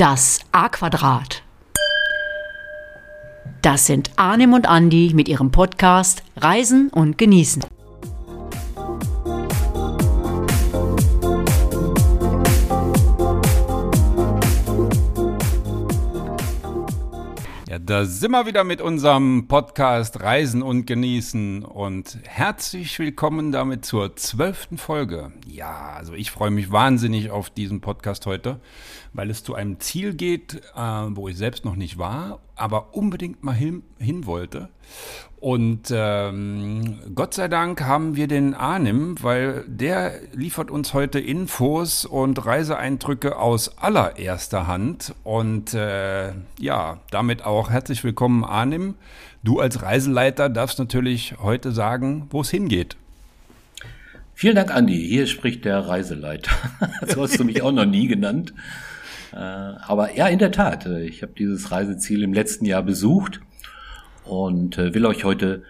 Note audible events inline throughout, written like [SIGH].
Das A-Quadrat. Das sind Arnim und Andi mit ihrem Podcast Reisen und Genießen. Da sind wir wieder mit unserem Podcast Reisen und Genießen und herzlich willkommen damit zur zwölften Folge. Ja, also ich freue mich wahnsinnig auf diesen Podcast heute, weil es zu einem Ziel geht, äh, wo ich selbst noch nicht war, aber unbedingt mal hin, hin wollte. Und ähm, Gott sei Dank haben wir den Arnim, weil der liefert uns heute Infos und Reiseeindrücke aus allererster Hand. Und äh, ja, damit auch herzlich willkommen, Arnim. Du als Reiseleiter darfst natürlich heute sagen, wo es hingeht. Vielen Dank, Andi. Hier spricht der Reiseleiter. [LAUGHS] so hast du mich auch noch nie genannt. Äh, aber ja, in der Tat, äh, ich habe dieses Reiseziel im letzten Jahr besucht und äh, will euch heute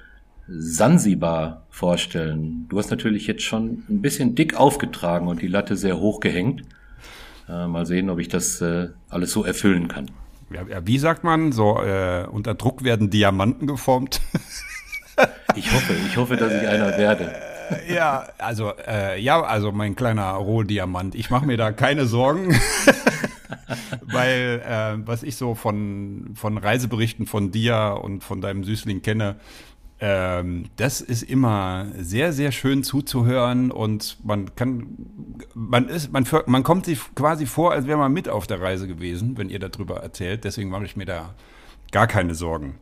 Sansibar vorstellen. Du hast natürlich jetzt schon ein bisschen dick aufgetragen und die Latte sehr hoch gehängt. Mal sehen, ob ich das alles so erfüllen kann. Ja, ja, wie sagt man, so äh, unter Druck werden Diamanten geformt? ich hoffe, ich hoffe, dass ich einer werde. [LAUGHS] Ja, also äh, ja, also mein kleiner Rohdiamant. Ich mache mir da keine Sorgen. [LAUGHS] Weil äh, was ich so von, von Reiseberichten von dir und von deinem Süßling kenne, ähm, das ist immer sehr, sehr schön zuzuhören und man kann, man ist, man, man kommt sich quasi vor, als wäre man mit auf der Reise gewesen, wenn ihr darüber erzählt. Deswegen mache ich mir da gar keine Sorgen.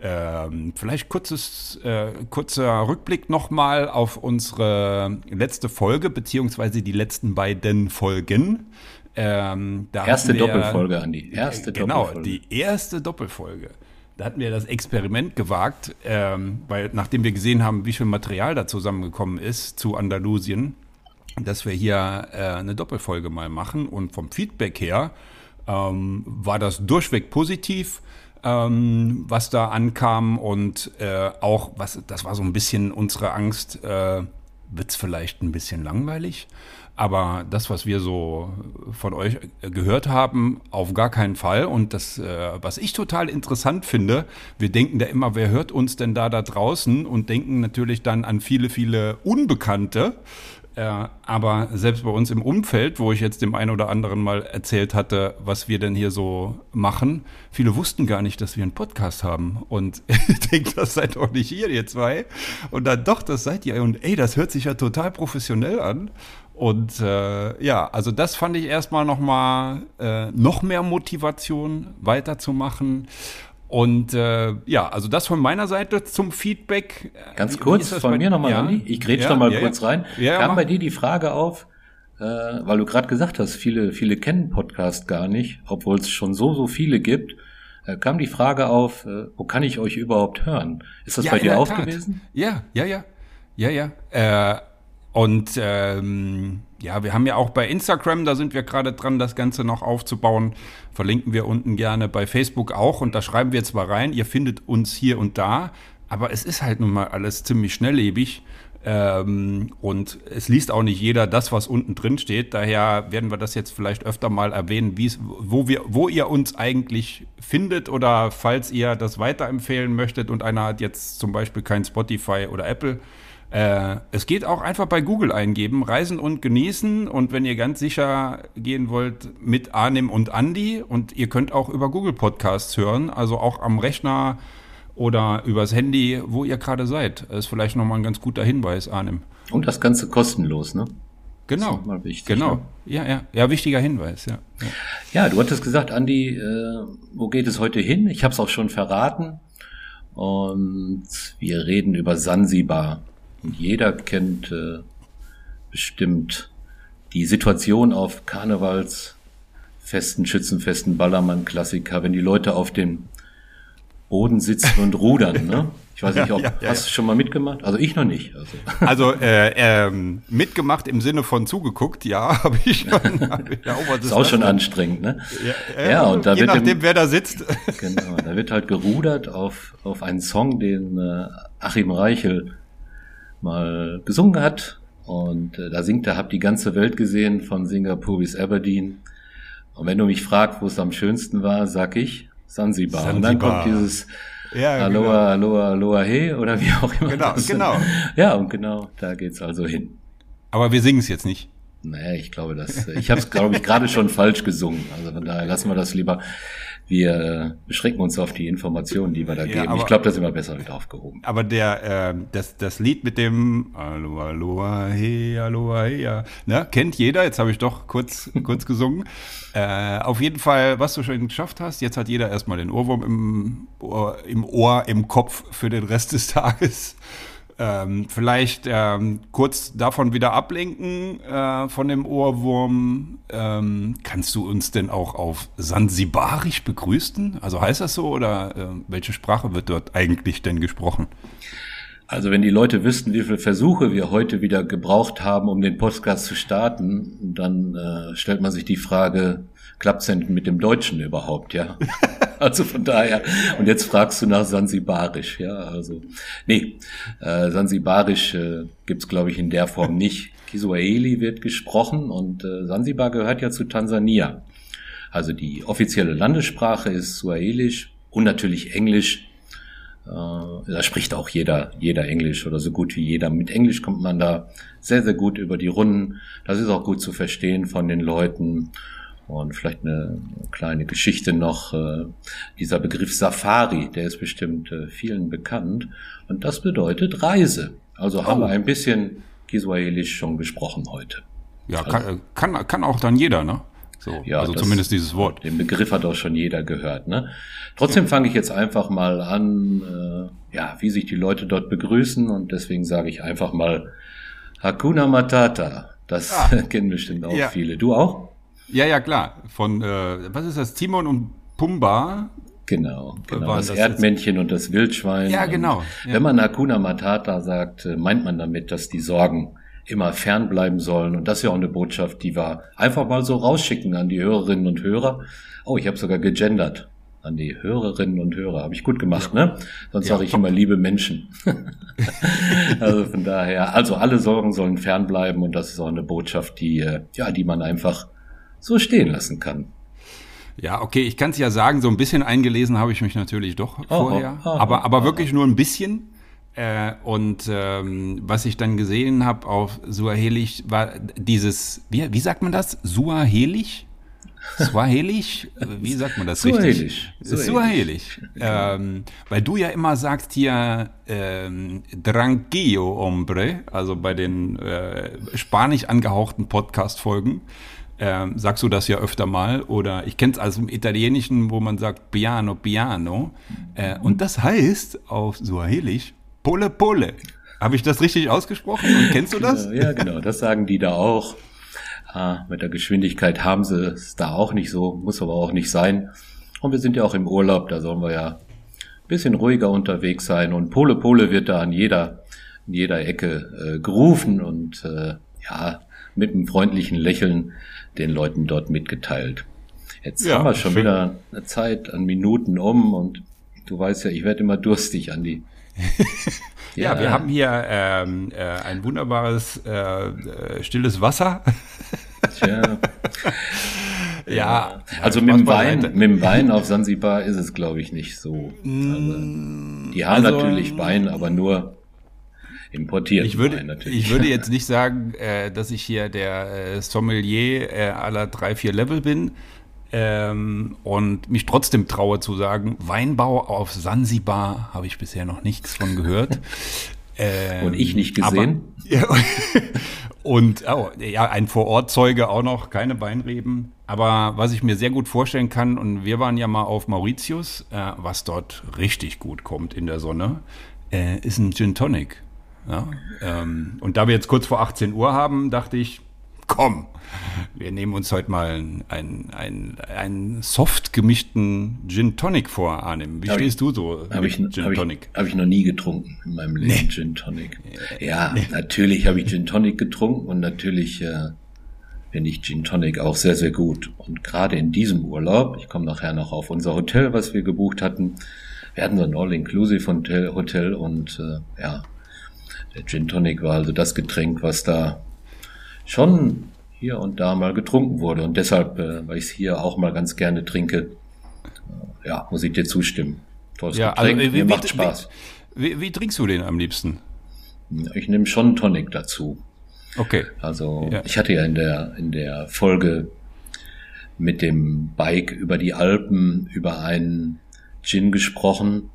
Ähm, vielleicht kurzes, äh, kurzer Rückblick nochmal auf unsere letzte Folge, beziehungsweise die letzten beiden Folgen. Ähm, erste wir, Doppelfolge, Andi. Erste genau, Doppelfolge. die erste Doppelfolge. Da hatten wir das Experiment gewagt, ähm, weil nachdem wir gesehen haben, wie viel Material da zusammengekommen ist zu Andalusien, dass wir hier äh, eine Doppelfolge mal machen. Und vom Feedback her ähm, war das durchweg positiv, ähm, was da ankam. Und äh, auch, was, das war so ein bisschen unsere Angst, äh, wird es vielleicht ein bisschen langweilig. Aber das, was wir so von euch gehört haben, auf gar keinen Fall. Und das, äh, was ich total interessant finde, wir denken da immer, wer hört uns denn da da draußen und denken natürlich dann an viele, viele Unbekannte. Äh, aber selbst bei uns im Umfeld, wo ich jetzt dem einen oder anderen mal erzählt hatte, was wir denn hier so machen, viele wussten gar nicht, dass wir einen Podcast haben. Und [LAUGHS] ich denke, das seid doch nicht ihr, ihr zwei. Und dann doch, das seid ihr. Und ey, das hört sich ja total professionell an. Und äh, ja, also das fand ich erstmal nochmal äh, noch mehr Motivation weiterzumachen. Und äh, ja, also das von meiner Seite zum Feedback. Ganz kurz von mir nochmal, ja, Andi. Ich grätsch ja, noch mal ja, kurz rein. Ja, Kam bei dir die Frage auf, äh, weil du gerade gesagt hast, viele, viele kennen Podcast gar nicht, obwohl es schon so, so viele gibt. Äh, kam die Frage auf, äh, wo kann ich euch überhaupt hören? Ist das bei dir auch Tat. gewesen? Ja, ja, ja. Ja, ja. Äh, und ähm, ja, wir haben ja auch bei Instagram, da sind wir gerade dran, das Ganze noch aufzubauen. Verlinken wir unten gerne bei Facebook auch. Und da schreiben wir zwar rein, ihr findet uns hier und da, aber es ist halt nun mal alles ziemlich schnelllebig. Ähm, und es liest auch nicht jeder das, was unten drin steht. Daher werden wir das jetzt vielleicht öfter mal erwähnen, wo, wir, wo ihr uns eigentlich findet oder falls ihr das weiterempfehlen möchtet und einer hat jetzt zum Beispiel kein Spotify oder Apple äh, es geht auch einfach bei Google eingeben, Reisen und Genießen und wenn ihr ganz sicher gehen wollt, mit Arnim und Andi und ihr könnt auch über Google Podcasts hören, also auch am Rechner oder übers Handy, wo ihr gerade seid. Das ist vielleicht nochmal ein ganz guter Hinweis, Arnim. Und das Ganze kostenlos, ne? Genau. Wichtig, genau. Ne? Ja, ja, ja, wichtiger Hinweis, ja. Ja, ja du hattest gesagt, Andi, äh, wo geht es heute hin? Ich habe es auch schon verraten. Und wir reden über Sansibar. Und jeder kennt äh, bestimmt die Situation auf Karnevalsfesten, Schützenfesten, Ballermann-Klassiker, wenn die Leute auf dem Boden sitzen und rudern. Ne? Ich weiß nicht, ob [LAUGHS] ja, ja, hast du schon mal mitgemacht? Also ich noch nicht. Also, [LAUGHS] also äh, ähm, mitgemacht im Sinne von zugeguckt, ja, [LAUGHS] habe ich schon. Hab ich, ja, oh, ist auch schon anstrengend, ne? Ja, ja, und da je wird nachdem, im, wer da sitzt. Genau, da wird halt gerudert auf auf einen Song, den äh, Achim Reichel mal gesungen hat. Und äh, da singt er, hab die ganze Welt gesehen, von Singapur bis Aberdeen. Und wenn du mich fragst, wo es am schönsten war, sag ich Sansibar. Sansibar. Und dann kommt dieses Ja, Aloha, genau. Aloha, Aloha, hey oder wie auch immer. Genau, genau. [LAUGHS] Ja, und genau, da geht's also hin. Aber wir singen es jetzt nicht. Naja, ich glaube, das, ich habe es, glaube ich, gerade schon falsch gesungen. Also von daher lassen wir das lieber. Wir äh, beschränken uns auf die Informationen, die wir da Ja, geben. aber- Ich glaube, da sind wir besser wieder aufgehoben. Aber der, äh, das, das Lied mit dem Aloha, Aloha, hey, Aloha, hey, ja, ne, kennt jeder. Jetzt habe ich doch kurz, [LAUGHS] kurz gesungen. Äh, auf jeden Fall, was du schon geschafft hast. Jetzt hat jeder erstmal den Ohrwurm im Ohr, im, Ohr, im Kopf für den Rest des Tages. Ähm, vielleicht ähm, kurz davon wieder ablenken äh, von dem Ohrwurm. Ähm, kannst du uns denn auch auf Sansibarisch begrüßen? Also heißt das so oder äh, welche Sprache wird dort eigentlich denn gesprochen? Also wenn die Leute wüssten, wie viele Versuche wir heute wieder gebraucht haben, um den Podcast zu starten, dann äh, stellt man sich die Frage, klappt's denn mit dem Deutschen überhaupt, ja? [LAUGHS] also von daher, und jetzt fragst du nach Sansibarisch, ja, also, nee, äh, Sansibarisch äh, gibt's glaube ich in der Form nicht. Kiswahili wird gesprochen und äh, Sansibar gehört ja zu Tansania. Also die offizielle Landessprache ist Swahilisch und natürlich Englisch. Äh, da spricht auch jeder, jeder Englisch oder so gut wie jeder. Mit Englisch kommt man da sehr, sehr gut über die Runden. Das ist auch gut zu verstehen von den Leuten. Und vielleicht eine kleine Geschichte noch. Äh, dieser Begriff Safari, der ist bestimmt äh, vielen bekannt. Und das bedeutet Reise. Also haben Oh. wir ein bisschen Kiswahilisch schon gesprochen heute. Ja, kann, kann, kann auch dann jeder, ne? So, Ja, also zumindest dieses Wort. Den Begriff hat auch schon jeder gehört. Ne? Trotzdem fange ich jetzt einfach mal an, äh, ja, wie sich die Leute dort begrüßen und deswegen sage ich einfach mal Hakuna Matata. Das Ah. [LAUGHS] kennen bestimmt auch Ja. viele. Du auch? Ja, ja, klar. Von, äh, was ist das? Timon und Pumba. Genau, genau. Das, das Erdmännchen und das Wildschwein. Ja, genau. Ja. Wenn man Hakuna Matata sagt, äh, meint man damit, dass die Sorgen immer fern bleiben sollen. Und das ist ja auch eine Botschaft, die wir einfach mal so rausschicken an die Hörerinnen und Hörer. Oh, ich habe sogar gegendert. An die Hörerinnen und Hörer. Habe ich gut gemacht, ne? Sonst Ja, sage ich top. immer liebe Menschen. [LAUGHS] also von daher, also alle Sorgen sollen fernbleiben und das ist auch eine Botschaft, die, äh, ja, die man einfach so stehen lassen kann. Ja, okay, ich kann es ja sagen, so ein bisschen eingelesen habe ich mich natürlich doch vorher. oh, aber, oh, aber oh. wirklich nur ein bisschen. Äh, und ähm, was ich dann gesehen habe auf Suahelisch war dieses, wie, wie sagt man das? Suahelisch? Swahilisch? Äh, Wie sagt man das richtig? Suahelisch. Suahelisch. Ähm, weil du ja immer sagst hier ähm, Tranquillo, hombre, also bei den äh, spanisch angehauchten Podcast-Folgen. Ähm, sagst du das ja öfter mal oder ich kenne es also im Italienischen, wo man sagt Piano, Piano äh, und das heißt auf Suahelisch Pole Pole. Habe ich das richtig ausgesprochen und kennst du das? Ja, genau, das sagen die da auch. Ah, mit der Geschwindigkeit haben sie es da auch nicht so, muss aber auch nicht sein. Und wir sind ja auch im Urlaub, da sollen wir ja ein bisschen ruhiger unterwegs sein. Und Pole Pole wird da an jeder, in jeder Ecke äh, gerufen und äh, ja, mit einem freundlichen Lächeln den Leuten dort mitgeteilt. Jetzt Ja, haben wir schon schön. wieder eine Zeit an Minuten um und du weißt ja, ich werde immer durstig, Andi. [LAUGHS] Ja, wir haben hier ähm, äh, ein wunderbares äh, äh, stilles Wasser. Tja. [LAUGHS] ja, Also Spaß mit dem. Wein, mit dem Wein auf Sansibar ist es, glaube ich, nicht so. Also, die haben also, natürlich Wein, aber nur importiert. Ich würde, natürlich. ich würde jetzt [LAUGHS] nicht sagen, äh, dass ich hier der äh, Sommelier äh, aller drei, vier Level bin ähm, und mich trotzdem traue zu sagen, Weinbau auf Sansibar habe ich bisher noch nichts von gehört. [LAUGHS] Ähm, Und ich nicht gesehen. Aber, ja, [LAUGHS] und oh, ja, ein Vorortzeuge auch noch, keine Weinreben. Aber was ich mir sehr gut vorstellen kann, und wir waren ja mal auf Mauritius, äh, was dort richtig gut kommt in der Sonne, äh, ist ein Gin Tonic. Ja, ähm, und da wir jetzt kurz vor 18 Uhr haben, dachte ich, komm, wir nehmen uns heute mal einen, einen, einen, soft gemischten Gin Tonic vor, Arnim. Wie Hab ich- stehst du so Habe ich, Gin hab ich, Tonic? hab ich noch nie getrunken in meinem Leben, Gin Tonic. Ja, natürlich habe ich Gin Tonic getrunken und natürlich äh, finde ich Gin Tonic auch sehr, sehr gut. Und gerade in diesem Urlaub, ich komme nachher noch auf unser Hotel, was wir gebucht hatten, wir hatten so ein All-Inclusive Hotel, Hotel und äh, ja, der Gin Tonic war also das Getränk, was da schon hier und da mal getrunken wurde. Und deshalb, äh, weil ich es hier auch mal ganz gerne trinke, äh, ja, muss ich dir zustimmen. Tolles ja, Getränk, also, wie, mir macht wie, Spaß. Wie, wie, trinkst du den am liebsten? Ich nehme schon Tonic dazu. Okay. Also ja. ich hatte ja in der in der Folge mit dem Bike über die Alpen über einen Gin gesprochen,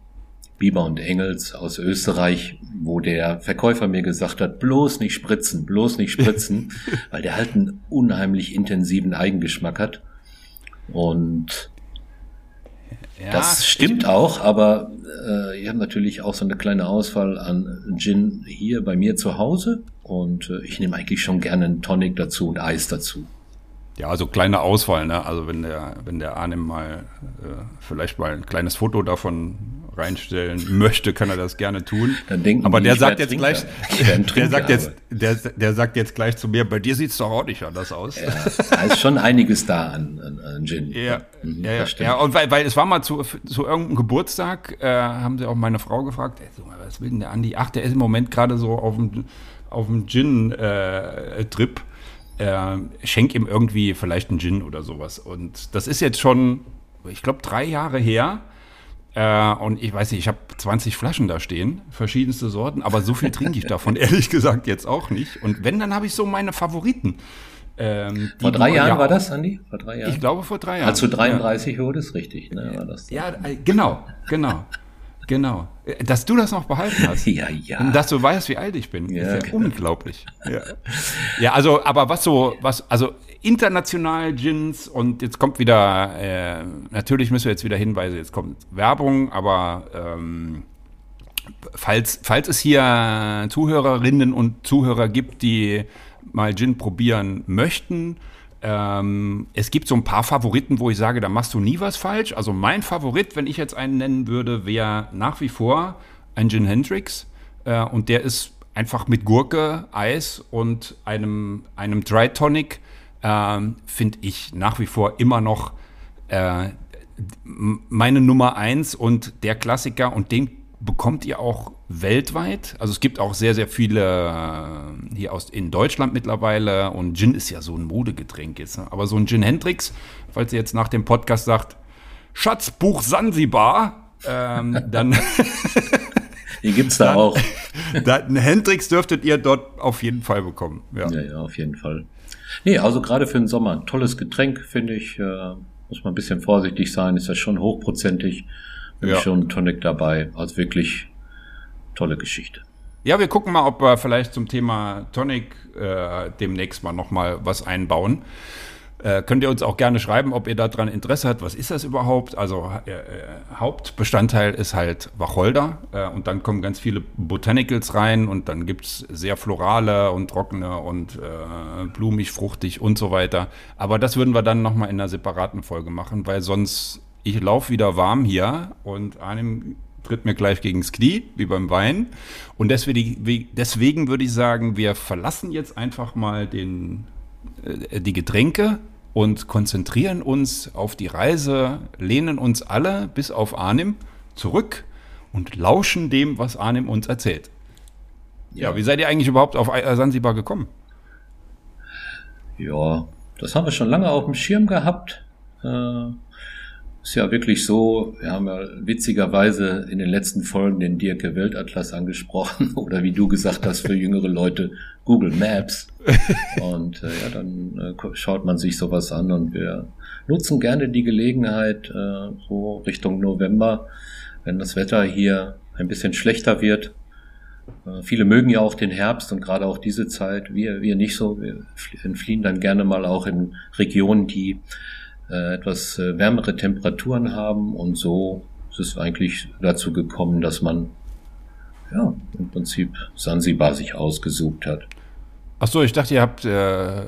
Bieber und Engels aus Österreich, wo der Verkäufer mir gesagt hat, bloß nicht spritzen, bloß nicht spritzen, [LAUGHS] weil der halt einen unheimlich intensiven Eigengeschmack hat. Und ja, das stimmt auch, aber äh, ich habe natürlich auch so eine kleine Auswahl an Gin hier bei mir zu Hause und äh, ich nehme eigentlich schon gerne einen Tonic dazu und Eis dazu. Ja, also kleine Auswahl, ne? Also wenn der, wenn der Arnim mal äh, vielleicht mal ein kleines Foto davon reinstellen möchte, kann er das gerne tun. Aber der sagt jetzt Trinker. gleich, der sagt jetzt, der, der sagt jetzt gleich zu mir, bei dir sieht's doch auch nicht anders aus. Ja, da ist schon einiges da an, an, an Gin. Ja, mhm, ja, ja, ja, und weil, weil es war mal zu, zu irgendeinem Geburtstag, äh, haben sie auch meine Frau gefragt, ey, so, was will denn der Andi? Ach, der ist im Moment gerade so auf dem, auf dem Gin-Trip. Äh, äh, schenk ihm irgendwie vielleicht einen Gin oder sowas. Und das ist jetzt schon, ich glaube, drei Jahre her. Äh, und ich weiß nicht, ich habe 20 Flaschen da stehen, verschiedenste Sorten, aber so viel trinke ich davon [LAUGHS] ehrlich gesagt jetzt auch nicht. Und wenn, dann habe ich so meine Favoriten. Ähm, vor drei Jahren ja, war das, Andi? Vor drei Jahren? Ich glaube vor drei Jahren. Als du 33 ja. wurdest, richtig, ne? War das ja, äh, genau, genau. Genau. Dass du das noch behalten [LAUGHS] hast. ja, ja. Und dass du weißt, wie alt ich bin. Ja, ist ja genau. unglaublich. Ja. ja, also, aber was so, was, also international Gins und jetzt kommt wieder, äh, natürlich müssen wir jetzt wieder hinweisen, jetzt kommt Werbung, aber ähm, falls, falls es hier Zuhörerinnen und Zuhörer gibt, die mal Gin probieren möchten, ähm, es gibt so ein paar Favoriten, wo ich sage, da machst du nie was falsch. Also mein Favorit, wenn ich jetzt einen nennen würde, wäre nach wie vor ein Gin Hendrix. Äh, und der ist einfach mit Gurke, Eis und einem, einem Dry Tonic, äh, finde ich nach wie vor immer noch äh, meine Nummer eins und der Klassiker. Und den bekommt ihr auch weltweit. Also es gibt auch sehr, sehr viele äh, hier aus in Deutschland mittlerweile und Gin ist ja so ein Modegetränk jetzt. Ne? Aber so ein Gin Hendrix, falls ihr jetzt nach dem Podcast sagt, Schatzbuch Sansibar, ähm, [LAUGHS] dann. Die gibt's da dann, auch. [LAUGHS] Ein Hendrix dürftet ihr dort auf jeden Fall bekommen. Ja, ja, ja auf jeden Fall. Nee, also gerade für den Sommer tolles Getränk, finde ich. Äh, muss man ein bisschen vorsichtig sein, ist ja schon hochprozentig ja. schon Tonic dabei. Also wirklich tolle Geschichte. Ja, wir gucken mal, ob wir vielleicht zum Thema Tonic äh, demnächst mal nochmal was einbauen. Äh, könnt ihr uns auch gerne schreiben, ob ihr daran Interesse habt. Was ist das überhaupt? Also äh, äh Hauptbestandteil ist halt Wacholder äh, und dann kommen ganz viele Botanicals rein und dann gibt es sehr florale und trockene und äh, blumig, fruchtig und so weiter. Aber das würden wir dann nochmal in einer separaten Folge machen, weil sonst ich laufe wieder warm hier und einem tritt mir gleich gegens Knie, wie beim Wein. Und deswegen, deswegen würde ich sagen, wir verlassen jetzt einfach mal den, äh, die Getränke und konzentrieren uns auf die Reise, lehnen uns alle bis auf Arnim zurück und lauschen dem, was Arnim uns erzählt. Ja, ja wie seid ihr eigentlich überhaupt auf Sansibar gekommen? Ja, das haben wir schon lange auf dem Schirm gehabt. Äh, ist ja wirklich so, wir haben ja witzigerweise in den letzten Folgen den Dirke Weltatlas angesprochen [LAUGHS] oder wie du gesagt hast, für jüngere Leute Google Maps. [LAUGHS] Und äh, ja, dann äh, schaut man sich sowas an und wir nutzen gerne die Gelegenheit äh, so Richtung November, wenn das Wetter hier ein bisschen schlechter wird. Äh, viele mögen ja auch den Herbst und gerade auch diese Zeit. Wir, wir nicht so. Wir entfliehen dann gerne mal auch in Regionen, die äh, etwas äh, wärmere Temperaturen haben und so ist es eigentlich dazu gekommen, dass man ja im Prinzip Sansibar sich ausgesucht hat. Ach so, ich dachte, ihr habt äh, äh,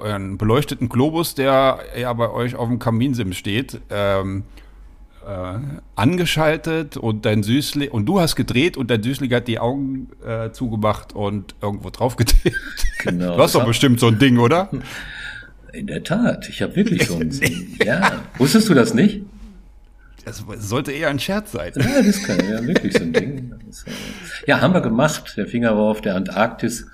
euren beleuchteten Globus, der ja bei euch auf dem Kaminsim steht, ähm, äh, angeschaltet und dein Süßling und du hast gedreht und dein Süßling hat die Augen äh, zugemacht und irgendwo drauf getippt. Genau. Du hast doch bestimmt so ein Ding, oder? [LAUGHS] In der Tat, ich habe wirklich so [LAUGHS] ein. ja, wusstest du das nicht? Das sollte eher ein Scherz sein. Ja, das kann ja wirklich so ein Ding. Äh, ja, haben wir gemacht. Der Finger war auf der Antarktis.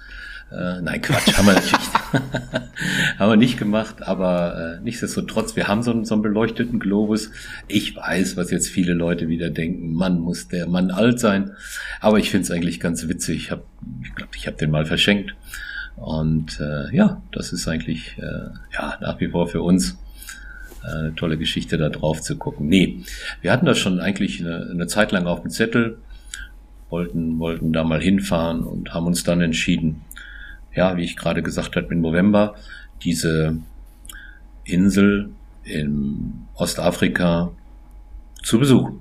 Äh, nein, Quatsch, haben wir natürlich. [LAUGHS] haben wir nicht gemacht, aber äh, nichtsdestotrotz, wir haben so einen, so einen beleuchteten Globus. Ich weiß, was jetzt viele Leute wieder denken, Mann, muss der Mann alt sein. Aber ich finde es eigentlich ganz witzig. Ich glaube, ich, glaub, ich habe den mal verschenkt. Und äh, ja, das ist eigentlich äh, ja nach wie vor für uns äh, eine tolle Geschichte, da drauf zu gucken. Nee, wir hatten das schon eigentlich eine, eine Zeit lang auf dem Zettel, wollten, wollten da mal hinfahren und haben uns dann entschieden, ja, wie ich gerade gesagt habe, im November diese Insel in Ostafrika zu besuchen.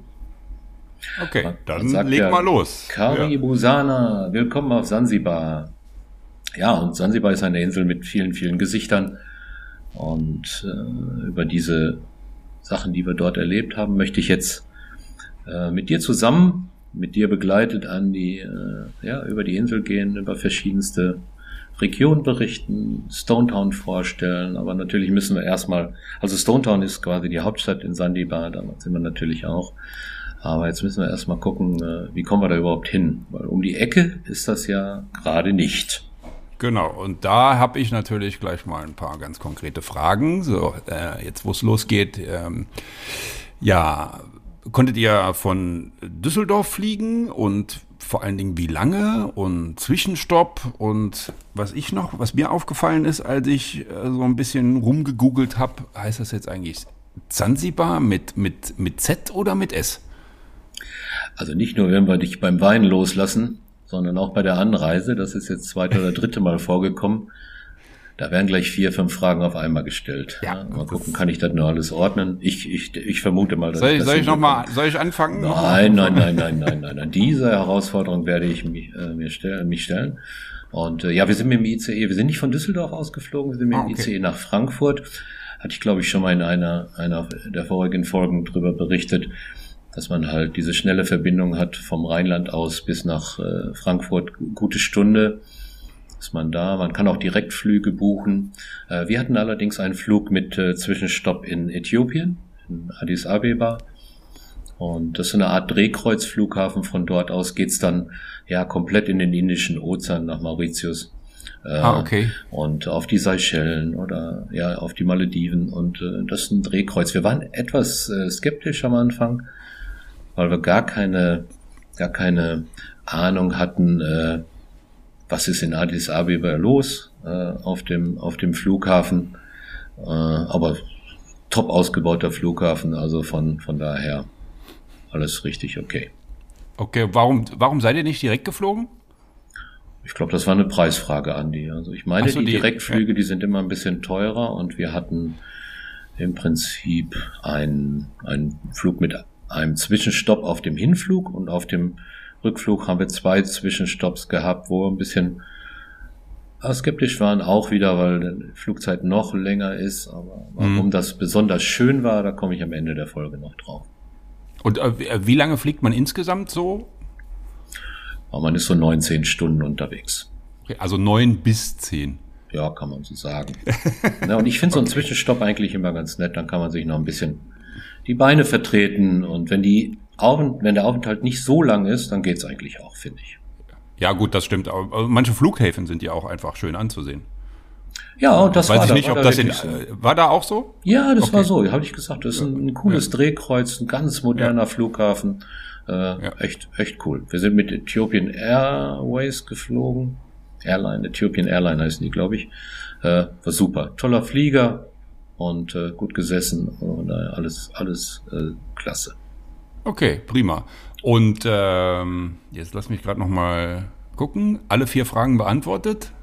Okay, dann leg ja, mal los. Karibusana, ja. willkommen auf Sansibar. Ja, und Sansibar ist eine Insel mit vielen, vielen Gesichtern. Und äh, über diese Sachen, die wir dort erlebt haben, möchte ich jetzt äh, mit dir zusammen, mit dir begleitet an die, äh, ja, über die Insel gehen, über verschiedenste Region berichten, Stonetown vorstellen, aber natürlich müssen wir erstmal, also Stonetown ist quasi die Hauptstadt in Sandibar, da sind wir natürlich auch. Aber jetzt müssen wir erstmal gucken, äh, wie kommen wir da überhaupt hin? Weil um die Ecke ist das ja gerade nicht. Genau, und da habe ich natürlich gleich mal ein paar ganz konkrete Fragen. So, äh, jetzt wo es losgeht, ähm, ja, konntet ihr von Düsseldorf fliegen und vor allen Dingen wie lange und Zwischenstopp und was ich noch, was mir aufgefallen ist, als ich äh, so ein bisschen rumgegoogelt habe, heißt das jetzt eigentlich Zanzibar mit, mit, mit Z oder mit S? Also nicht nur, wenn wir dich beim Wein loslassen, sondern auch bei der Anreise, das ist jetzt zweite oder dritte Mal vorgekommen, da werden gleich vier, fünf Fragen auf einmal gestellt. Ja. Mal gucken, kann ich das nur alles ordnen? Ich, ich, ich vermute mal, dass soll ich, soll ich noch mal, soll ich anfangen? Nein, nein, nein, nein, nein, nein, nein. Diese Herausforderung werde ich mich, äh, mir stellen, mich stellen. Und äh, ja, wir sind mit dem ICE, wir sind nicht von Düsseldorf ausgeflogen, wir sind mit dem ah, okay. ICE nach Frankfurt. Hatte ich, glaube ich, schon mal in einer, einer der vorigen Folgen drüber berichtet, dass man halt diese schnelle Verbindung hat vom Rheinland aus bis nach äh, Frankfurt, gute Stunde ist man da. Man kann auch Direktflüge buchen. Äh, wir hatten allerdings einen Flug mit äh, Zwischenstopp in Äthiopien, in Addis Abeba. Und das ist eine Art Drehkreuzflughafen. Von dort aus geht's dann ja komplett in den Indischen Ozean nach Mauritius. Äh, ah, okay. Und auf die Seychellen oder ja auf die Malediven. Und äh, das ist ein Drehkreuz. Wir waren etwas äh, skeptisch am Anfang, weil wir gar keine, gar keine Ahnung hatten, äh, was ist in Addis Abeba los äh, auf, dem, auf dem Flughafen. Äh, aber top ausgebauter Flughafen, also von, von daher alles richtig okay. Okay, warum, warum seid ihr nicht direkt geflogen? Ich glaube, das war eine Preisfrage, Andi. Also ich meine, so, die, die, Direktflüge, ja. die sind immer ein bisschen teurer und wir hatten im Prinzip einen, einen Flug mit einem Zwischenstopp auf dem Hinflug und auf dem Rückflug haben wir zwei Zwischenstopps gehabt, wo wir ein bisschen skeptisch waren, auch wieder, weil die Flugzeit noch länger ist. Aber warum mhm. das besonders schön war, da komme ich am Ende der Folge noch drauf. Und äh, wie lange fliegt man insgesamt so? man ist so neun, zehn Stunden unterwegs. Also neun bis zehn. Ja, kann man so sagen. [LAUGHS] ja, und ich finde so einen Zwischenstopp eigentlich immer ganz nett. Dann kann man sich noch ein bisschen die Beine vertreten. Und wenn die wenn der Aufenthalt nicht so lang ist, dann geht's eigentlich auch, finde ich. Ja, gut, das stimmt. Aber manche Flughäfen sind ja auch einfach schön anzusehen. Ja, und das Weiß war ich da, nicht, ob da das in, so. war da auch so? Ja, das okay. war so, habe ich gesagt. Das ist ein, ein cooles ja. Drehkreuz, ein ganz moderner ja. Flughafen. Äh, ja. Echt, echt cool. Wir sind mit Ethiopian Airways geflogen. Airline, Ethiopian Airline heißen die, glaube ich. Äh, war super. Toller Flieger und äh, gut gesessen und äh, alles, alles äh, klasse. Okay, prima. Und ähm, jetzt lass mich gerade noch mal gucken. Alle vier Fragen beantwortet?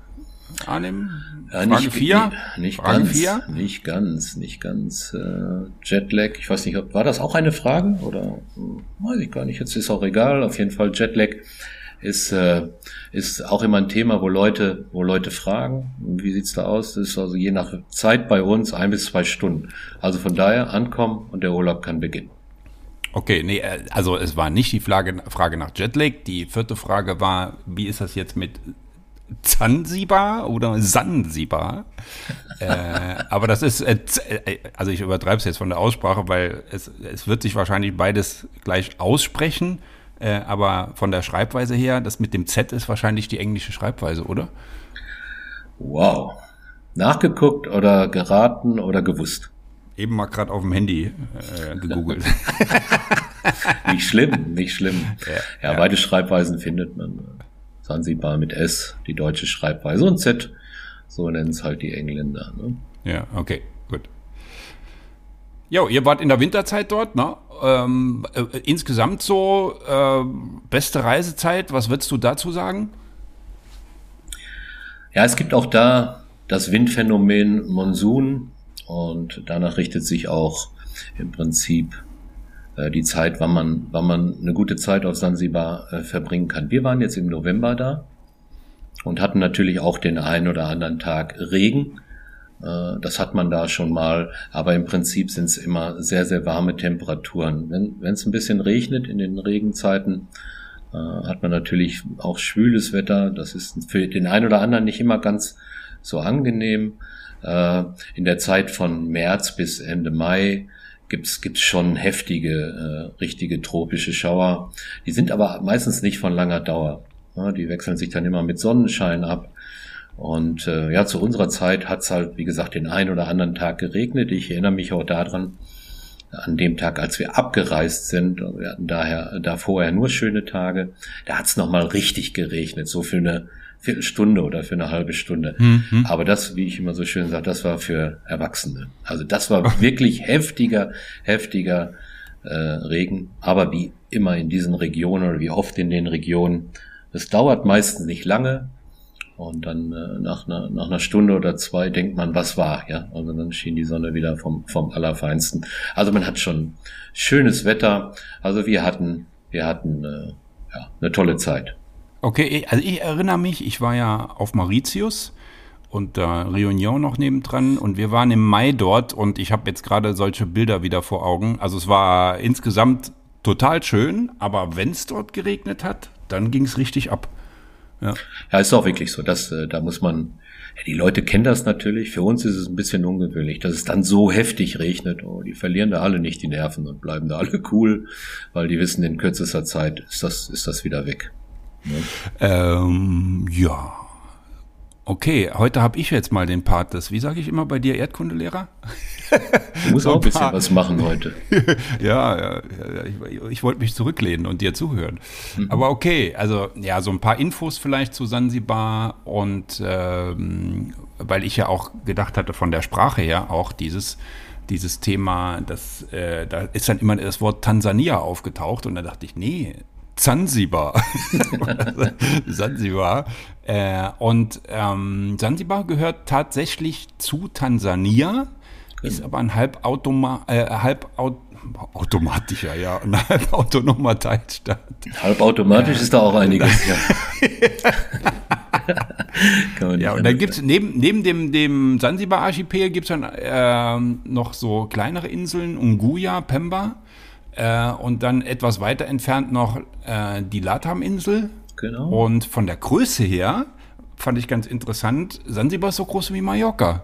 Arnim? Ja, Frage nicht, vier? Nicht, Frage ganz, vier? nicht ganz, nicht ganz. Äh, Jetlag, ich weiß nicht, ob, war das auch eine Frage oder hm, weiß ich gar nicht. Jetzt ist auch egal. Auf jeden Fall Jetlag ist äh, ist auch immer ein Thema, wo Leute wo Leute fragen. Wie sieht's da aus? Das ist also je nach Zeit bei uns ein bis zwei Stunden. Also von daher ankommen und der Urlaub kann beginnen. Okay, nee, äh, also es war nicht die Frage, Frage nach Jetlag. Die vierte Frage war, wie ist das jetzt mit Zanzibar oder Sansibar? äh, [LAUGHS] aber das ist, äh, äh also ich übertreibe es jetzt von der Aussprache, weil es, es wird sich wahrscheinlich beides gleich aussprechen. Äh, aber von der Schreibweise her, das mit dem Z ist wahrscheinlich die englische Schreibweise, oder? Wow. nachgeguckt oder geraten oder gewusst? Eben mal gerade auf dem Handy äh, gegoogelt. [LAUGHS] nicht schlimm, nicht schlimm. Ja, ja, beide Schreibweisen findet man. Sansibar mit S, die deutsche Schreibweise und Z, so nennen es halt die Engländer. Ne? Ja, okay. Jo, ihr wart in der Winterzeit dort, ne? Ähm, äh, insgesamt so äh, beste Reisezeit, was würdest du dazu sagen? Ja, es gibt auch da das Windphänomen Monsun und danach richtet sich auch im Prinzip äh, die Zeit, wann man, wann man eine gute Zeit auf Sansibar äh, verbringen kann. Wir waren jetzt im November da und hatten natürlich auch den einen oder anderen Tag Regen. Äh, das hat man da schon mal, aber im Prinzip sind es immer sehr, sehr warme Temperaturen. Wenn es ein bisschen regnet in den Regenzeiten, äh, hat man natürlich auch schwüles Wetter. Das ist für den einen oder anderen nicht immer ganz so angenehm. Äh, in der Zeit von März bis Ende Mai gibt's gibt's schon heftige, äh, richtige tropische Schauer. Die sind aber meistens nicht von langer Dauer. Ja, die wechseln sich dann immer mit Sonnenschein ab. Und äh, ja, zu unserer Zeit hat's halt, wie gesagt, den einen oder anderen Tag geregnet. Ich erinnere mich auch daran, an dem Tag, als wir abgereist sind, wir hatten daher da vorher nur schöne Tage, da hat's noch mal richtig geregnet, so für eine Viertelstunde oder für eine halbe Stunde. Mhm. Aber das, wie ich immer so schön sage, das war für Erwachsene. Also das war wirklich [LAUGHS] heftiger, heftiger äh, Regen. Aber wie immer in diesen Regionen oder wie oft in den Regionen, es dauert meistens nicht lange. Und dann äh, nach, einer, nach einer Stunde oder zwei denkt man, was war, ja. Also dann schien die Sonne wieder vom, vom Allerfeinsten. Also man hat schon schönes Wetter. Also wir hatten, wir hatten äh, ja, eine tolle Zeit. Okay, also ich erinnere mich, ich war ja auf Mauritius und da äh, Réunion noch nebendran und wir waren im Mai dort und ich habe jetzt gerade solche Bilder wieder vor Augen. Also es war insgesamt total schön, aber wenn es dort geregnet hat, dann ging es richtig ab. Ja. ja, ist auch wirklich so. dass äh, da muss man, ja, die Leute kennen das natürlich. Für uns ist es ein bisschen ungewöhnlich, dass es dann so heftig regnet. Oh, die verlieren da alle nicht die Nerven und bleiben da alle cool, weil die wissen, in kürzester Zeit ist das, ist das wieder weg. Ne? Ähm, ja. Okay, heute habe ich jetzt mal den Part des, wie sage ich immer bei dir, Erdkundelehrer? Du musst auch ein bisschen was machen heute. [LAUGHS] ja, ja, ja ich, ich wollte mich zurücklehnen und dir zuhören. Mhm. Aber okay, also ja, so ein paar Infos vielleicht zu Sansibar und ähm, weil ich ja auch gedacht hatte von der Sprache her auch dieses dieses Thema, das, äh, da ist dann immer das Wort Tansania aufgetaucht und da dachte ich, nee, Zanzibar. [LAUGHS] Zanzibar. Äh, und ähm, Zanzibar gehört tatsächlich zu Tansania, ist genau. aber ein halbautomatischer, äh, halbaut automatischer, ja, ein halbautonomer Teilstaat. Halbautomatisch äh, ist da auch einiges, [LAUGHS] ja. [LAUGHS] ja, und dann gibt es neben, neben dem, dem Zanzibar-Archipel gibt es dann äh, noch so kleinere Inseln, Unguja, Pemba. Äh, und dann etwas weiter entfernt noch äh, die Latam-Insel. Genau. Und von der Größe her fand ich ganz interessant, Sansibar ist so groß wie Mallorca.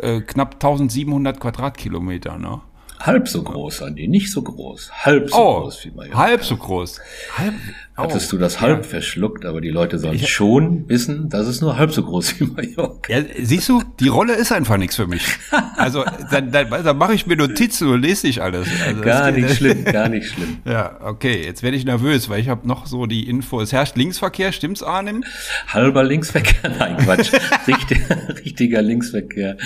Äh, knapp 1700 Quadratkilometer, ne? Halb so groß, Andi, nicht so groß. Halb so oh, groß wie Mallorca. Halb so groß. Halb, Hattest du das halb ja. verschluckt, aber die Leute sollen ich, schon wissen, dass es nur halb so groß wie Mallorca. Ja, siehst du, die Rolle ist einfach nichts für mich. Also dann, dann, dann mache ich mir Notizen und lese ich alles. Also, gar nicht geht, schlimm, gar nicht schlimm. [LAUGHS] Ja, okay, jetzt werde ich nervös, weil ich habe noch so die Info. Es herrscht Linksverkehr, stimmt's, Arnim? Halber Linksverkehr, [LAUGHS] nein, Quatsch. Richtig, [LAUGHS] richtiger Linksverkehr.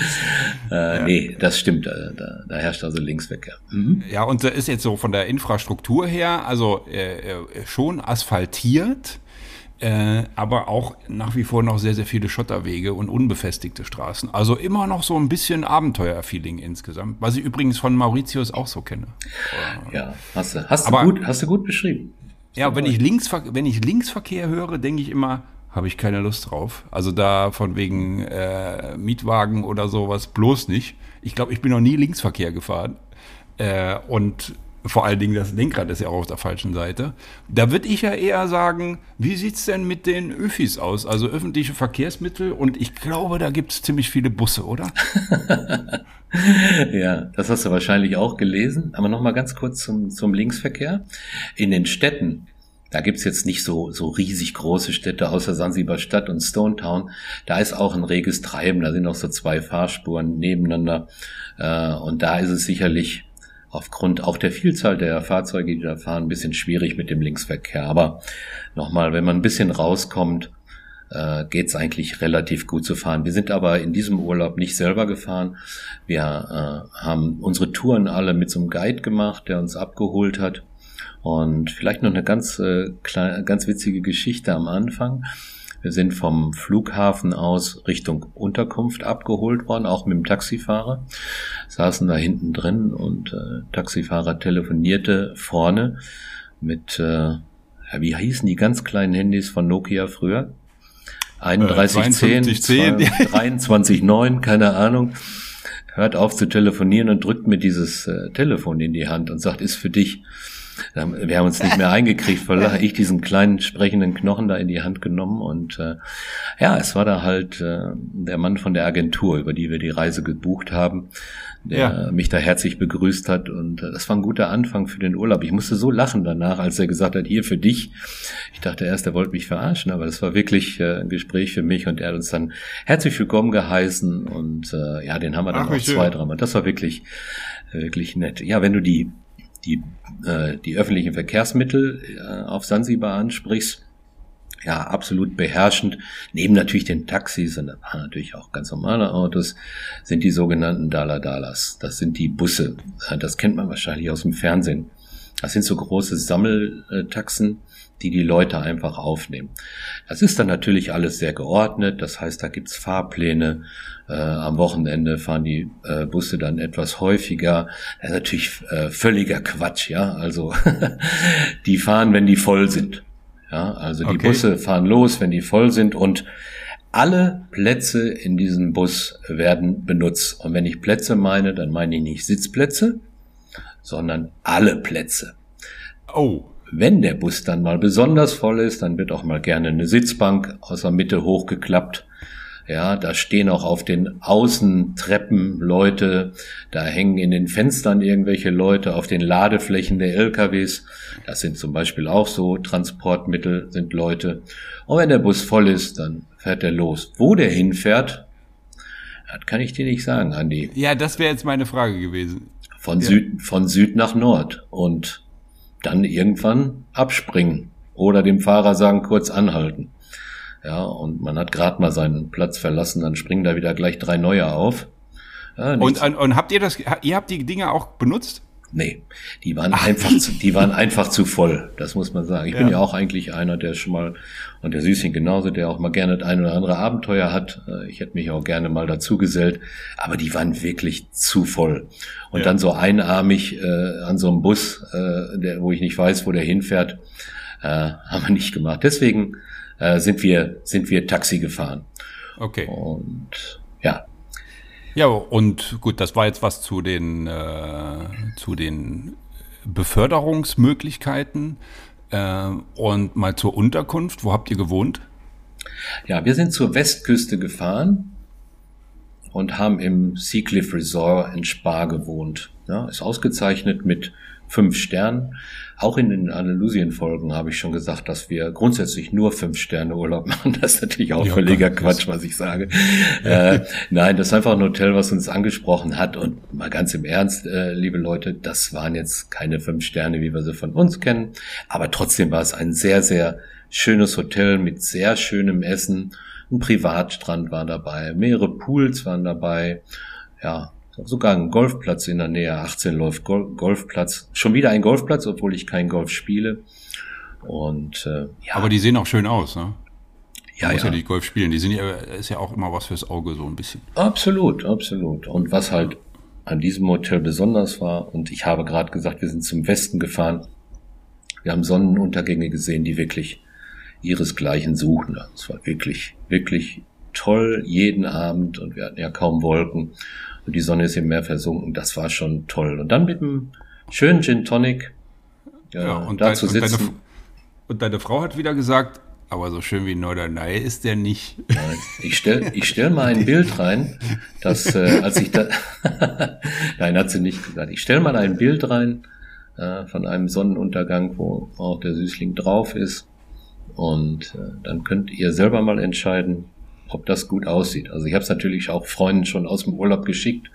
Äh, ja. Nee, das stimmt, äh, da, da herrscht also Linksverkehr. Mhm. Ja, und da ist jetzt so von der Infrastruktur her, also äh, äh schon asphaltiert, äh, aber auch nach wie vor noch sehr, sehr viele Schotterwege und unbefestigte Straßen. Also immer noch so ein bisschen Abenteuerfeeling insgesamt, was ich übrigens von Mauritius auch so kenne. Ja, hast du, hast du, aber, gut, hast du gut beschrieben. Ja, wenn ich, Linksver wenn ich Linksverkehr höre, denke ich immer, habe ich keine Lust drauf. Also da von wegen äh, Mietwagen oder sowas bloß nicht. Ich glaube, ich bin noch nie Linksverkehr gefahren. Äh, und vor allen Dingen das Lenkrad ist ja auch auf der falschen Seite. Da würde ich ja eher sagen, wie sieht es denn mit den Öfis aus? Also öffentliche Verkehrsmittel und ich glaube, da gibt es ziemlich viele Busse, oder? [LAUGHS] ja, das hast du wahrscheinlich auch gelesen. Aber nochmal ganz kurz zum, zum Linksverkehr. In den Städten, Da gibt's jetzt nicht so, so riesig große Städte außer Sansibar Stadt und Stone Town. Da ist auch ein reges Treiben, da sind auch so zwei Fahrspuren nebeneinander. Äh, und da ist es sicherlich aufgrund auch der Vielzahl der Fahrzeuge, die da fahren, ein bisschen schwierig mit dem Linksverkehr. Aber nochmal, wenn man ein bisschen rauskommt, äh, geht es eigentlich relativ gut zu fahren. Wir sind aber in diesem Urlaub nicht selber gefahren. Wir äh, haben unsere Touren alle mit so einem Guide gemacht, der uns abgeholt hat. Und vielleicht noch eine ganz, äh, kleine, ganz witzige Geschichte am Anfang. Wir sind vom Flughafen aus Richtung Unterkunft abgeholt worden, auch mit dem Taxifahrer. Saßen da hinten drin und äh, Taxifahrer telefonierte vorne mit, äh, wie hießen die ganz kleinen Handys von Nokia früher? 3110, äh, 23.9, keine Ahnung. Hört auf zu telefonieren und drückt mir dieses äh, Telefon in die Hand und sagt, ist für dich. Wir haben uns nicht mehr [LAUGHS] eingekriegt, weil ich diesen kleinen sprechenden Knochen da in die Hand genommen und äh, ja, es war da halt äh, der Mann von der Agentur, über die wir die Reise gebucht haben der ja. mich da herzlich begrüßt hat. Und äh, das war ein guter Anfang für den Urlaub. Ich musste so lachen danach, als er gesagt hat, hier für dich. Ich dachte erst, er wollte mich verarschen, aber das war wirklich äh, ein Gespräch für mich und er hat uns dann herzlich willkommen geheißen und äh, ja, den haben wir dann Ach, auch zwei, dreimal. Das war wirklich, wirklich nett. Ja, wenn du die, die, äh, die öffentlichen Verkehrsmittel äh, auf Sansibar ansprichst, ja, absolut beherrschend. Neben natürlich den Taxis und natürlich auch ganz normale Autos sind die sogenannten Daladalas. Das sind die Busse. Das kennt man wahrscheinlich aus dem Fernsehen. Das sind so große Sammeltaxen, die die Leute einfach aufnehmen. Das ist dann natürlich alles sehr geordnet. Das heißt, da gibt's Fahrpläne. Äh, am Wochenende fahren die äh, Busse dann etwas häufiger. Das ist natürlich äh, völliger Quatsch, ja. Also [LAUGHS] die fahren, wenn die voll sind. Ja, also die okay. Busse fahren los, wenn die voll sind und alle Plätze in diesem Bus werden benutzt. Und wenn ich Plätze meine, dann meine ich nicht Sitzplätze, sondern alle Plätze. Oh. Wenn der Bus dann mal besonders voll ist, dann wird auch mal gerne eine Sitzbank aus der Mitte hochgeklappt ja, da stehen auch auf den Außentreppen Leute, da hängen in den Fenstern irgendwelche Leute, auf den Ladeflächen der LKWs. Das sind zum Beispiel auch so Transportmittel, sind Leute. Und wenn der Bus voll ist, dann fährt er los. Wo der hinfährt, das kann ich dir nicht sagen, Andi. Ja, das wäre jetzt meine Frage gewesen. Von, ja. Süd, von Süd nach Nord und dann irgendwann abspringen oder dem Fahrer sagen, kurz anhalten. Ja, und man hat gerade mal seinen Platz verlassen, dann springen da wieder gleich drei neue auf. Ja, und, und, und habt ihr das, ihr habt die Dinge auch benutzt? Nee, die waren Ach. einfach zu, die waren einfach zu voll, das muss man sagen. Ich ja. bin ja auch eigentlich einer, der schon mal, und der Süßchen genauso, der auch mal gerne das ein oder andere Abenteuer hat. Äh, ich hätte mich auch gerne mal dazu gesellt, aber die waren wirklich zu voll. Und ja. dann so einarmig äh, an so einem Bus, äh, der, wo ich nicht weiß, wo der hinfährt, äh, haben wir nicht gemacht. Deswegen äh, sind wir sind wir Taxi gefahren. Okay. Und ja. Ja, und gut, das war jetzt was zu den äh, zu den Beförderungsmöglichkeiten äh, und mal zur Unterkunft. Wo habt ihr gewohnt? Ja, wir sind zur Westküste gefahren und haben im Seacliff Resort in Spa gewohnt. Ja, ist ausgezeichnet mit fünf Sternen. Auch in den Andalusien-Folgen habe ich schon gesagt, dass wir grundsätzlich nur fünf Sterne Urlaub [LAUGHS] machen. Das ist natürlich auch ja, völliger Quatsch, was ich sage. äh, nein, das ist einfach ein Hotel, was uns angesprochen hat. Und mal ganz im Ernst, äh, liebe Leute, das waren jetzt keine fünf Sterne, wie wir sie von uns kennen. Aber trotzdem war es ein sehr, sehr schönes Hotel mit sehr schönem Essen. Ein Privatstrand war dabei, mehrere Pools waren dabei. Ja, sogar ein Golfplatz in der Nähe, 18 läuft Golfplatz. Schon wieder ein Golfplatz, obwohl ich kein Golf spiele. Und äh, ja. Aber die sehen auch schön aus, ne? Ja, muss ja. ja nicht Golf spielen. Die sind ja, ist ja auch immer was fürs Auge so ein bisschen. Absolut, absolut. Und was halt an diesem Hotel besonders war, und ich habe gerade gesagt, wir sind zum Westen gefahren. Wir haben Sonnenuntergänge gesehen, die wirklich ihresgleichen suchen. Es war wirklich, wirklich toll jeden Abend und wir hatten ja kaum Wolken und die Sonne ist im Meer versunken. Das war schon toll. Und dann mit einem schönen Gin Tonic äh, ja, und da dein, zu sitzen. Und deine, und deine, Frau hat wieder gesagt, aber so schön wie Norderney ist der nicht. Ich stell, ich stell mal ein Bild rein, dass äh, als ich da, [LAUGHS] nein, hat sie nicht gesagt. Ich stell mal ein Bild rein, äh, von einem Sonnenuntergang, wo auch der Süßling drauf ist. Und äh, dann könnt ihr selber mal entscheiden, ob das gut aussieht. Also ich habe es natürlich auch Freunden schon aus dem Urlaub geschickt.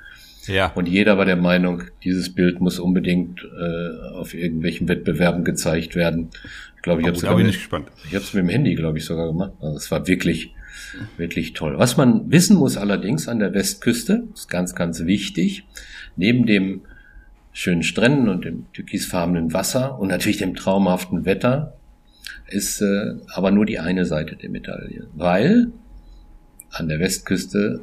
Ja. Und jeder war der Meinung, dieses Bild muss unbedingt äh, auf irgendwelchen Wettbewerben gezeigt werden. Ich glaube, ich habe es oh, ich Ich habe es mit dem Handy, glaube ich, sogar gemacht. Also es war wirklich, wirklich toll. Was man wissen muss allerdings an der Westküste, ist ganz, ganz wichtig, neben dem schönen Stränden und dem türkisfarbenen Wasser und natürlich dem traumhaften Wetter, ist äh, aber nur die eine Seite der Medaille. Weil an der Westküste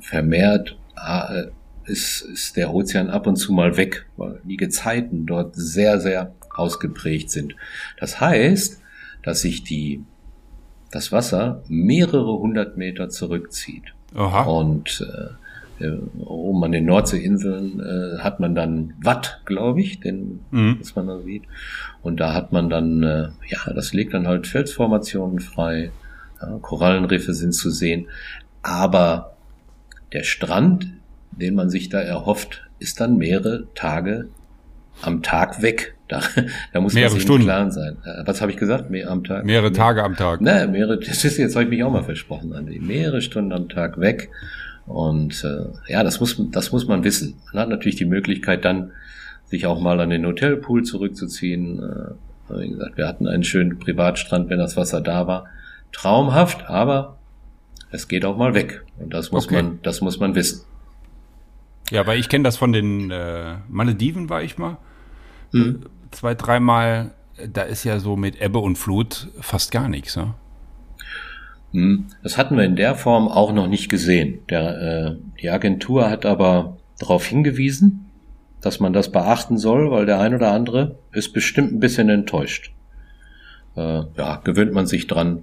vermehrt äh, ist, ist der Ozean ab und zu mal weg, weil die Gezeiten dort sehr, sehr ausgeprägt sind. Das heißt, dass sich die, das Wasser mehrere hundert Meter zurückzieht. Aha. Und äh, äh oben an den Nordseeinseln äh, hat man dann Watt, glaube ich, den, mhm. was man da sieht. Und da hat man dann, äh, ja, das legt dann halt Felsformationen frei. Ja, Korallenriffe sind zu sehen. Aber der Strand, den man sich da erhofft, ist dann mehrere Tage am Tag weg. [LAUGHS] Da, da muss mehrere man sich Stunden. im Klaren sein. Äh, was habe ich gesagt? Mehr am Tag? Mehrere Tage am Tag. Ne, mehrere, das ist jetzt habe ich mich auch mal versprochen, Andi. Mehrere Stunden am Tag weg. Und äh, ja, das muss, das muss man wissen. Man hat natürlich die Möglichkeit dann, sich auch mal an den Hotelpool zurückzuziehen. Äh, wie gesagt, wir hatten einen schönen Privatstrand, wenn das Wasser da war. Traumhaft, aber es geht auch mal weg. Und das muss okay. man, das muss man wissen. Ja, weil ich kenne das von den äh, Malediven war ich mal. Hm. Zwei, dreimal, da ist ja so mit Ebbe und Flut fast gar nichts, ne? Hm. Das hatten wir in der Form auch noch nicht gesehen. Der, äh, die Agentur hat aber darauf hingewiesen, dass man das beachten soll, weil der ein oder andere ist bestimmt ein bisschen enttäuscht. Äh, ja, gewöhnt man sich dran.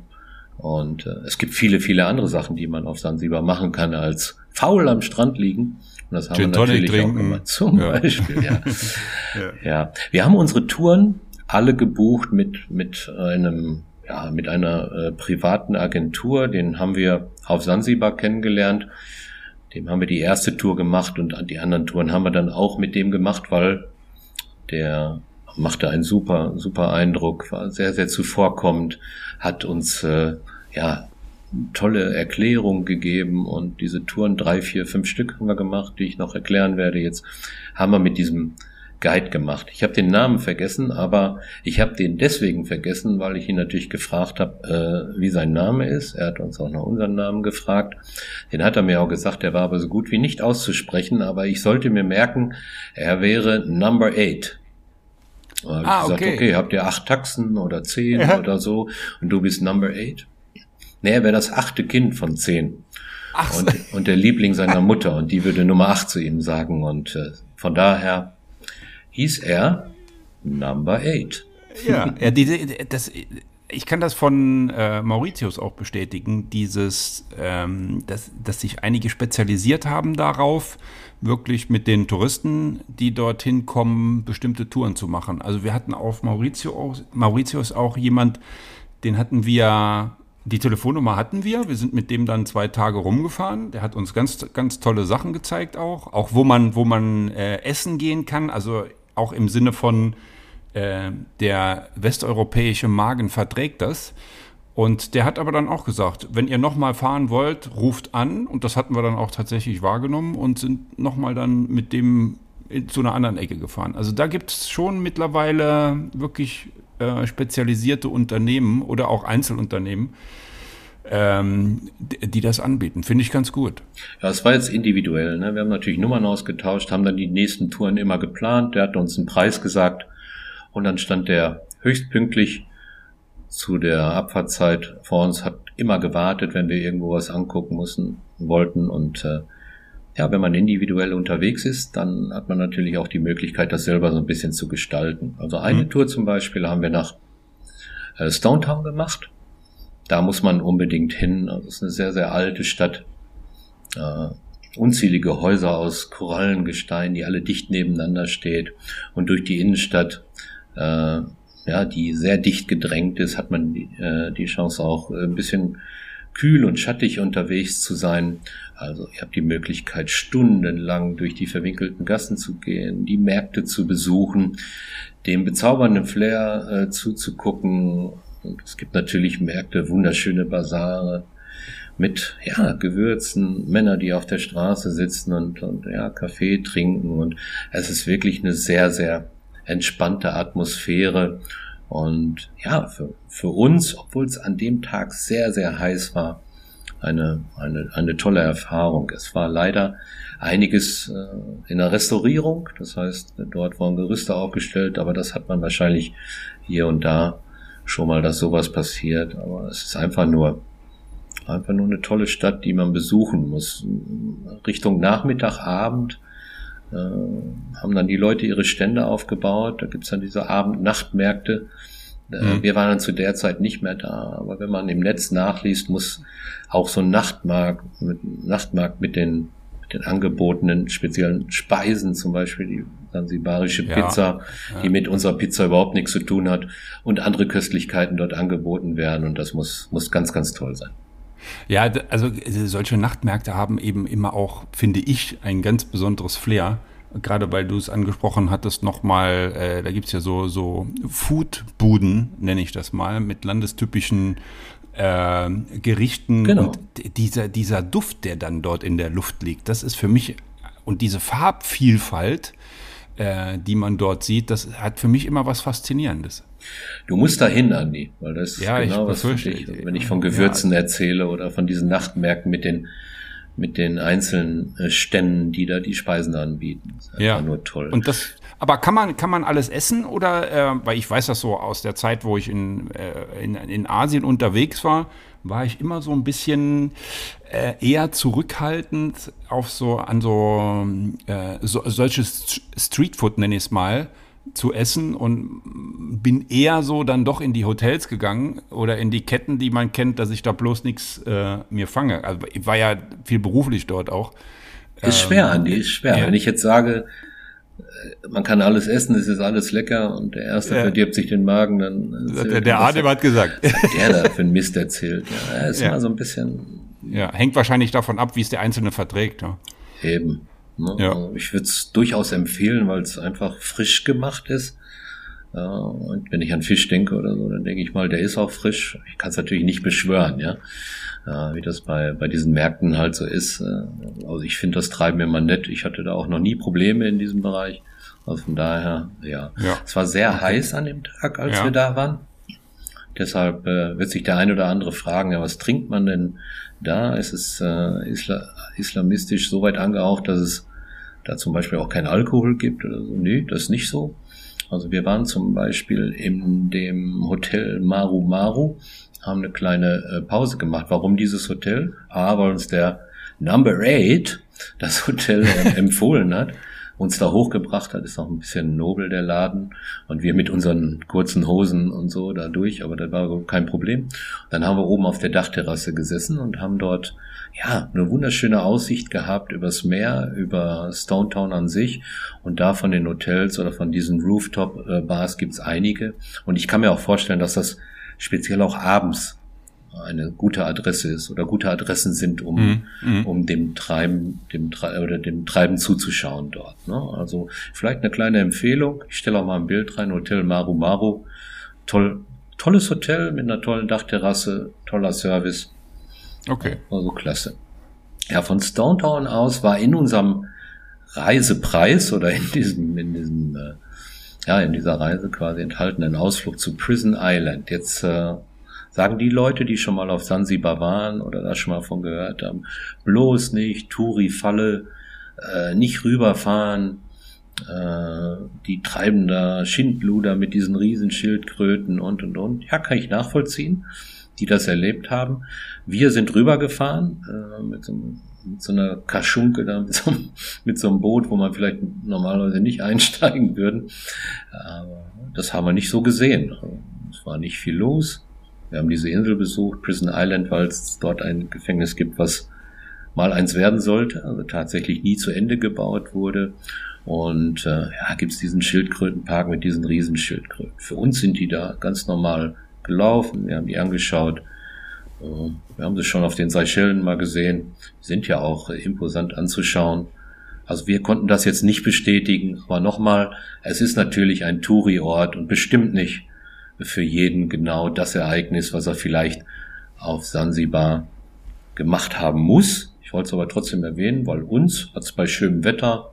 Und äh, es gibt viele, viele andere Sachen, die man auf Sansibar machen kann, als faul am Strand liegen. Und das haben Gin wir natürlich trinken. auch gemacht. Zum ja. Beispiel, ja. [LAUGHS] ja. ja. Wir haben unsere Touren alle gebucht mit, mit einem, ja, mit einer äh, privaten Agentur. Den haben wir auf Sansibar kennengelernt. Dem haben wir die erste Tour gemacht und die anderen Touren haben wir dann auch mit dem gemacht, weil der machte einen super, super Eindruck, war sehr, sehr zuvorkommend, hat uns äh, ja tolle Erklärung gegeben und diese Touren, drei, vier, fünf Stück haben wir gemacht, die ich noch erklären werde jetzt, haben wir mit diesem Guide gemacht. Ich habe den Namen vergessen, aber ich habe den deswegen vergessen, weil ich ihn natürlich gefragt habe, äh, wie sein Name ist. Er hat uns auch noch unseren Namen gefragt. Den hat er mir auch gesagt, der war aber so gut wie nicht auszusprechen, aber ich sollte mir merken, er wäre Number Eight. Da habe ah, gesagt, okay. okay, habt ihr acht Taxen oder zehn ja. oder so und du bist Number Eight? Nee, er wäre das achte Kind von zehn. Ach. Und, und der Liebling seiner Mutter und die würde Nummer acht zu ihm sagen und äh, von daher hieß er Number Eight. Ja, ja die, das, ich kann das von äh, Mauritius auch bestätigen, dieses, ähm, dass, dass sich einige spezialisiert haben darauf, wirklich mit den Touristen, die dorthin kommen, bestimmte Touren zu machen. Also wir hatten auf Mauritius, Mauritius auch jemand, den hatten wir, die Telefonnummer hatten wir, wir sind mit dem dann zwei Tage rumgefahren, der hat uns ganz, ganz tolle Sachen gezeigt auch, auch wo man, wo man äh, essen gehen kann, also auch im Sinne von, äh, der westeuropäische Magen verträgt das. Und der hat aber dann auch gesagt, wenn ihr nochmal fahren wollt, ruft an. Und das hatten wir dann auch tatsächlich wahrgenommen und sind nochmal dann mit dem zu einer anderen Ecke gefahren. Also da gibt es schon mittlerweile wirklich äh, spezialisierte Unternehmen oder auch Einzelunternehmen, ähm, die das anbieten. Finde ich ganz gut. Ja, es war jetzt individuell. Ne? Wir haben natürlich Nummern ausgetauscht, haben dann die nächsten Touren immer geplant. Der hat uns einen Preis gesagt und dann stand der höchst pünktlich zu der Abfahrtzeit vor uns, hat immer gewartet, wenn wir irgendwo was angucken mussten, wollten. Und äh, ja, wenn man individuell unterwegs ist, dann hat man natürlich auch die Möglichkeit, das selber so ein bisschen zu gestalten. Also eine mhm. Tour zum Beispiel haben wir nach äh, Stone Town gemacht. Da muss man unbedingt hin. Also es ist eine sehr, sehr alte Stadt. Äh, unzählige Häuser aus Korallengestein, die alle dicht nebeneinander steht. Und durch die Innenstadt äh, ja, die sehr dicht gedrängt ist, hat man die, äh, die Chance auch äh, ein bisschen kühl und schattig unterwegs zu sein. Also ihr habt die Möglichkeit, stundenlang durch die verwinkelten Gassen zu gehen, die Märkte zu besuchen, dem bezaubernden Flair äh, zuzugucken. Und es gibt natürlich Märkte, wunderschöne Basare mit ja, Gewürzen, Männer, die auf der Straße sitzen und, und ja, Kaffee trinken. Und es ist wirklich eine sehr, sehr entspannte Atmosphäre. Und ja, für, für uns, obwohl es an dem Tag sehr, sehr heiß war, eine, eine, eine tolle Erfahrung. Es war leider einiges äh, in der Restaurierung, das heißt, dort wurden Gerüste aufgestellt, aber das hat man wahrscheinlich hier und da schon mal, dass sowas passiert. Aber es ist einfach nur, einfach nur eine tolle Stadt, die man besuchen muss. Richtung Nachmittag, Abend äh, haben dann die Leute ihre Stände aufgebaut. Da gibt's dann diese Abend-Nachtmärkte. Äh, mhm. Wir waren dann zu der Zeit nicht mehr da, aber wenn man im Netz nachliest, muss auch so ein Nachtmarkt mit, Nachtmarkt mit den, mit den angebotenen speziellen Speisen, zum Beispiel die sansibarische ja. Pizza, die mit unserer Pizza überhaupt nichts zu tun hat, und andere Köstlichkeiten dort angeboten werden. Und das muss, muss ganz, ganz toll sein. Ja, also solche Nachtmärkte haben eben immer auch, finde ich, ein ganz besonderes Flair gerade weil du es angesprochen hattest, nochmal, äh, da gibt's ja so, so Foodbuden, nenne ich das mal, mit landestypischen äh, Gerichten. Genau. Und dieser, dieser Duft, der dann dort in der Luft liegt, das ist für mich, und diese Farbvielfalt, äh, die man dort sieht, das hat für mich immer was Faszinierendes. Du musst dahin, Andi, weil das ja, ist genau was für dich. Wenn ich von Gewürzen ja. erzähle oder von diesen Nachtmärkten mit den mit den einzelnen äh, Ständen, die da die Speisen anbieten. Das ist ja, nur toll. Und das, aber kann man, kann man alles essen oder, äh, weil ich weiß das so aus der Zeit, wo ich in, äh, in, in Asien unterwegs war, war ich immer so ein bisschen äh, eher zurückhaltend auf so, an so, äh, so solches Streetfood, nenne ich es mal, zu essen und bin eher so dann doch in die Hotels gegangen oder in die Ketten, die man kennt, dass ich da bloß nichts äh, mir fange. Also ich war ja viel beruflich dort auch. Ist schwer, ähm, Andi, ist schwer. Ja. Wenn ich jetzt sage, man kann alles essen, es ist alles lecker und der Erste ja. verdirbt sich den Magen, dann... Der, der Adem hat gesagt. Der da [LAUGHS] für einen Mist erzählt? Ja, ist ja. immer so ein bisschen... Ja, hängt wahrscheinlich davon ab, wie es der Einzelne verträgt. Ja. Eben. Ne? Ja. Ich würde es durchaus empfehlen, weil es einfach frisch gemacht ist. Ja, und wenn ich an Fisch denke oder so, dann denke ich mal, der ist auch frisch. Ich kann es natürlich nicht beschwören, ja. Ja. Wie das bei, bei diesen Märkten halt so ist. Äh, also ich finde das Treiben immer nett. Ich hatte da auch noch nie Probleme in diesem Bereich. Also von daher, ja. ja. Es war sehr okay. heiß an dem Tag, als ja. wir da waren. Deshalb äh, wird sich der ein oder andere fragen, ja, was trinkt man denn da? Ist es äh, isla islamistisch so weit angehaucht, dass es da zum Beispiel auch kein Alkohol gibt oder so? Nee, das ist nicht so. Also wir waren zum Beispiel in dem Hotel Maru Maru, haben eine kleine äh, Pause gemacht. Warum dieses Hotel? A, weil uns der Number 8 das Hotel [LAUGHS] äh, empfohlen hat uns da hochgebracht hat. Ist auch ein bisschen nobel, der Laden. Und wir mit unseren kurzen Hosen und so da durch, aber das war kein Problem. Dann haben wir oben auf der Dachterrasse gesessen und haben dort, ja, eine wunderschöne Aussicht gehabt übers Meer, über Stone Town an sich. Und da von den Hotels oder von diesen Rooftop-Bars gibt's einige. Und ich kann mir auch vorstellen, dass das speziell auch abends eine gute Adresse ist oder gute Adressen sind, um, mhm. mhm. um dem Treiben, dem oder dem Treiben zuzuschauen dort. Ne? Also vielleicht eine kleine Empfehlung. Ich stelle auch mal ein Bild rein. Hotel Maru Maru. Toll, tolles Hotel mit einer tollen Dachterrasse, toller Service. Okay. Also klasse. Ja, von Stone Town aus war in unserem Reisepreis oder in diesem, in diesem, äh, ja, in dieser Reise quasi enthalten ein Ausflug zu Prison Island. Jetzt äh, sagen die Leute, die schon mal auf Sansibar waren oder da schon mal von gehört haben, bloß nicht, Touri-Falle, äh, nicht rüberfahren, äh, die treiben da Schindluder mit diesen Riesenschildkröten und und und. Ja, kann ich nachvollziehen, die das erlebt haben. Wir sind rübergefahren äh, mit so mit so einer Kaschunke da, mit so, mit so einem Boot, wo man vielleicht normalerweise nicht einsteigen würden. Aber das haben wir nicht so gesehen. Es war nicht viel los. Wir haben diese Insel besucht, Prison Island, weil es dort ein Gefängnis gibt, was mal eins werden sollte, also tatsächlich nie zu Ende gebaut wurde. Und äh, ja, gibt es diesen Schildkrötenpark mit diesen Riesenschildkröten. Für uns sind die da ganz normal gelaufen, wir haben die angeschaut. Wir haben sie schon auf den Seychellen mal gesehen, sind ja auch imposant anzuschauen. Also wir konnten das jetzt nicht bestätigen, aber nochmal, es ist natürlich ein Touri-Ort und bestimmt nicht für jeden genau das Ereignis, was er vielleicht auf Sansibar gemacht haben muss. Ich wollte es aber trotzdem erwähnen, weil uns hat es bei schönem Wetter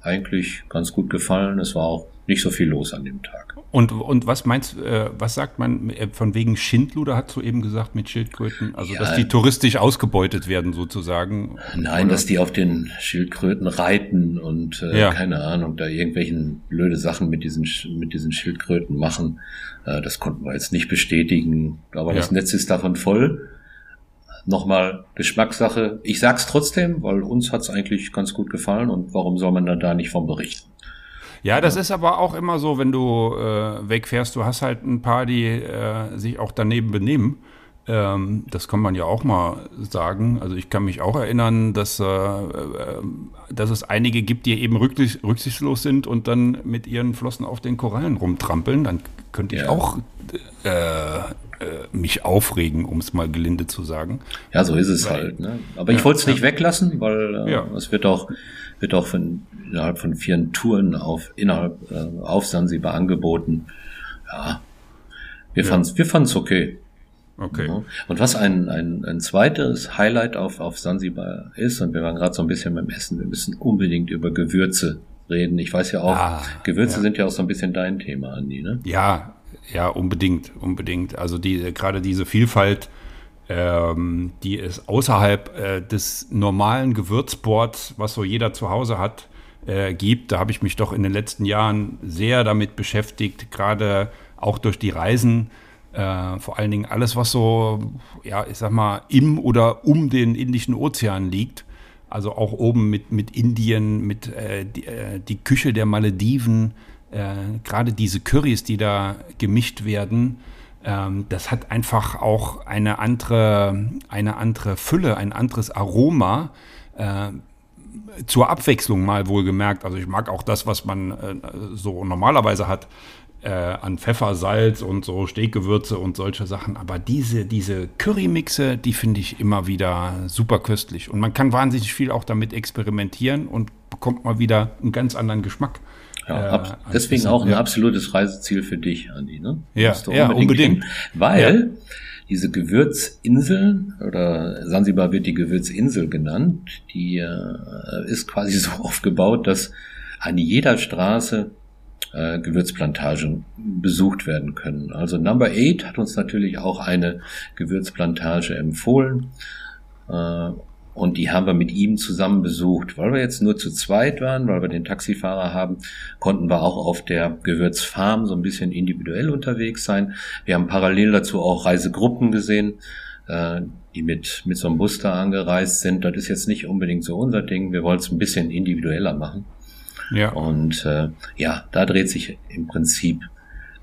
eigentlich ganz gut gefallen. Es war auch nicht so viel los an dem Tag. Und, und was meinst äh, was sagt man äh, von wegen Schindluder, hat du eben gesagt, mit Schildkröten? Also, ja, dass die touristisch ausgebeutet werden sozusagen? Nein, oder? dass die auf den Schildkröten reiten und äh, ja. keine Ahnung, da irgendwelchen blöde Sachen mit diesen, mit diesen Schildkröten machen. Äh, das konnten wir jetzt nicht bestätigen. Aber ja. das Netz ist davon voll. Nochmal Geschmackssache. Ich sag's trotzdem, weil uns hat's eigentlich ganz gut gefallen und warum soll man dann da nicht vom berichten? Ja, das ist aber auch immer so, wenn du äh, wegfährst, du hast halt ein paar, die äh, sich auch daneben benehmen. Ähm, das kann man ja auch mal sagen. Also ich kann mich auch erinnern, dass, äh, äh dass es einige gibt, die eben rücksicht, rücksichtslos sind und dann mit ihren Flossen auf den Korallen rumtrampeln. Dann könnte ich ja. auch äh, äh, mich aufregen, um es mal gelinde zu sagen. Ja, so ist es weil, halt. Ne? Aber ich ja, wollte es nicht ja. weglassen, weil ja. es wird auch wird auch von, innerhalb von vier Touren auf, innerhalb, äh, auf Sansibar angeboten. Ja, wir ja. fanden's, wir fanden's okay. Okay. Ja. Und was ein, ein, ein zweites Highlight auf, auf Sansibar ist, und wir waren gerade so ein bisschen beim Essen, wir müssen unbedingt über Gewürze reden. Ich weiß ja auch, ah, Gewürze ja. sind ja auch so ein bisschen dein Thema, Andi, ne? Ja, ja, unbedingt, unbedingt. Also die, gerade diese Vielfalt ähm, die es außerhalb äh, des normalen Gewürzboards, was so jeder zu Hause hat, äh, gibt. Da habe ich mich doch in den letzten Jahren sehr damit beschäftigt, gerade auch durch die Reisen. Äh, vor allen Dingen alles, was so, ja, ich sag mal, im oder um den Indischen Ozean liegt. Also auch oben mit, mit Indien, mit äh, die, äh, die, Küche der Malediven, äh, gerade diese Currys, die da gemischt werden ähm, das hat einfach auch eine andere, eine andere Fülle, ein anderes Aroma. Zur Abwechslung mal wohlgemerkt. Also ich mag auch das, was man äh, so normalerweise hat äh, an Pfeffer, Salz und so Steakgewürze und solche Sachen. Aber diese, diese Currymixe, die finde ich immer wieder super köstlich. Und man kann wahnsinnig viel auch damit experimentieren und bekommt mal wieder einen ganz anderen Geschmack. Ja, äh, deswegen auch ein ja. absolutes Reiseziel für dich, Andi. Ne? Ja, unbedingt, ja, unbedingt. weil ja. Diese Gewürzinseln oder Sansibar wird die Gewürzinsel genannt, die äh, ist quasi [LAUGHS] so aufgebaut, dass an jeder Straße äh, Gewürzplantagen besucht werden können. Also Number 8 hat uns natürlich auch eine Gewürzplantage empfohlen. Äh, und die haben wir mit ihm zusammen besucht. Weil wir jetzt nur zu zweit waren, weil wir den Taxifahrer haben, konnten wir auch auf der Gewürzfarm so ein bisschen individuell unterwegs sein. Wir haben parallel dazu auch Reisegruppen gesehen, äh, die mit, mit so einem Bus da angereist sind. Das ist jetzt nicht unbedingt so unser Ding. Wir wollen es ein bisschen individueller machen. Ja. Und äh, ja, da dreht sich im Prinzip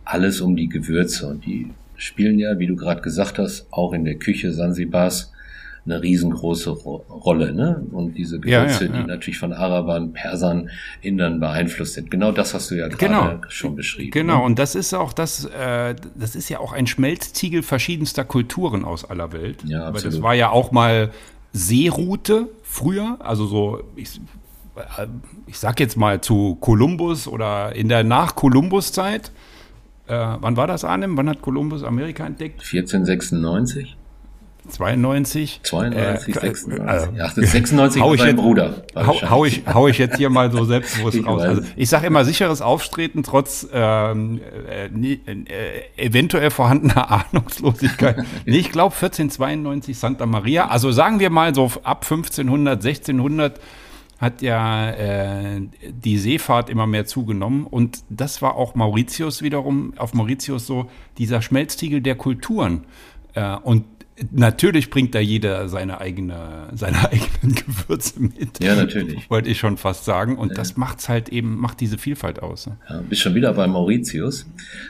alles um die Gewürze. Und die spielen ja, wie du gerade gesagt hast, auch in der Küche Sansibars eine riesengroße Ro Rolle. Ne? Und diese Gewürze, ja, ja, ja. die natürlich von Arabern, Persern, Indern beeinflusst sind. Genau das hast du ja gerade genau. schon beschrieben. Genau, ne? und das ist auch das, äh, das ist ja auch ein Schmelztiegel verschiedenster Kulturen aus aller Welt. Ja, absolut. Aber das war ja auch mal Seeroute früher, also so, ich, äh, ich sag jetzt mal zu Kolumbus oder in der Nach-Kolumbus-Zeit. Äh, wann war das, Arnim? Wann hat Kolumbus Amerika entdeckt? 1496. 92. 92, äh, 96. Also, ja, 96 hau ich jetzt, Bruder. Hau, hau, ich, hau ich jetzt hier mal so selbstbewusst ich [LAUGHS] raus. Also ich sage immer sicheres Auftreten trotz ähm, äh, äh, eventuell vorhandener [LAUGHS] Ahnungslosigkeit. nee, ich glaube 1492 Santa Maria. Also sagen wir mal so ab 1500, 1600 hat ja äh, die Seefahrt immer mehr zugenommen und das war auch Mauritius wiederum, auf Mauritius so dieser Schmelztiegel der Kulturen. Äh, und Natürlich bringt da jeder seine eigene, seine [LAUGHS] eigenen Gewürze mit. Ja, natürlich. Wollte ich schon fast sagen. Und ja. das macht's halt eben, macht diese Vielfalt aus. Ne? Ja, bist schon wieder bei Mauritius.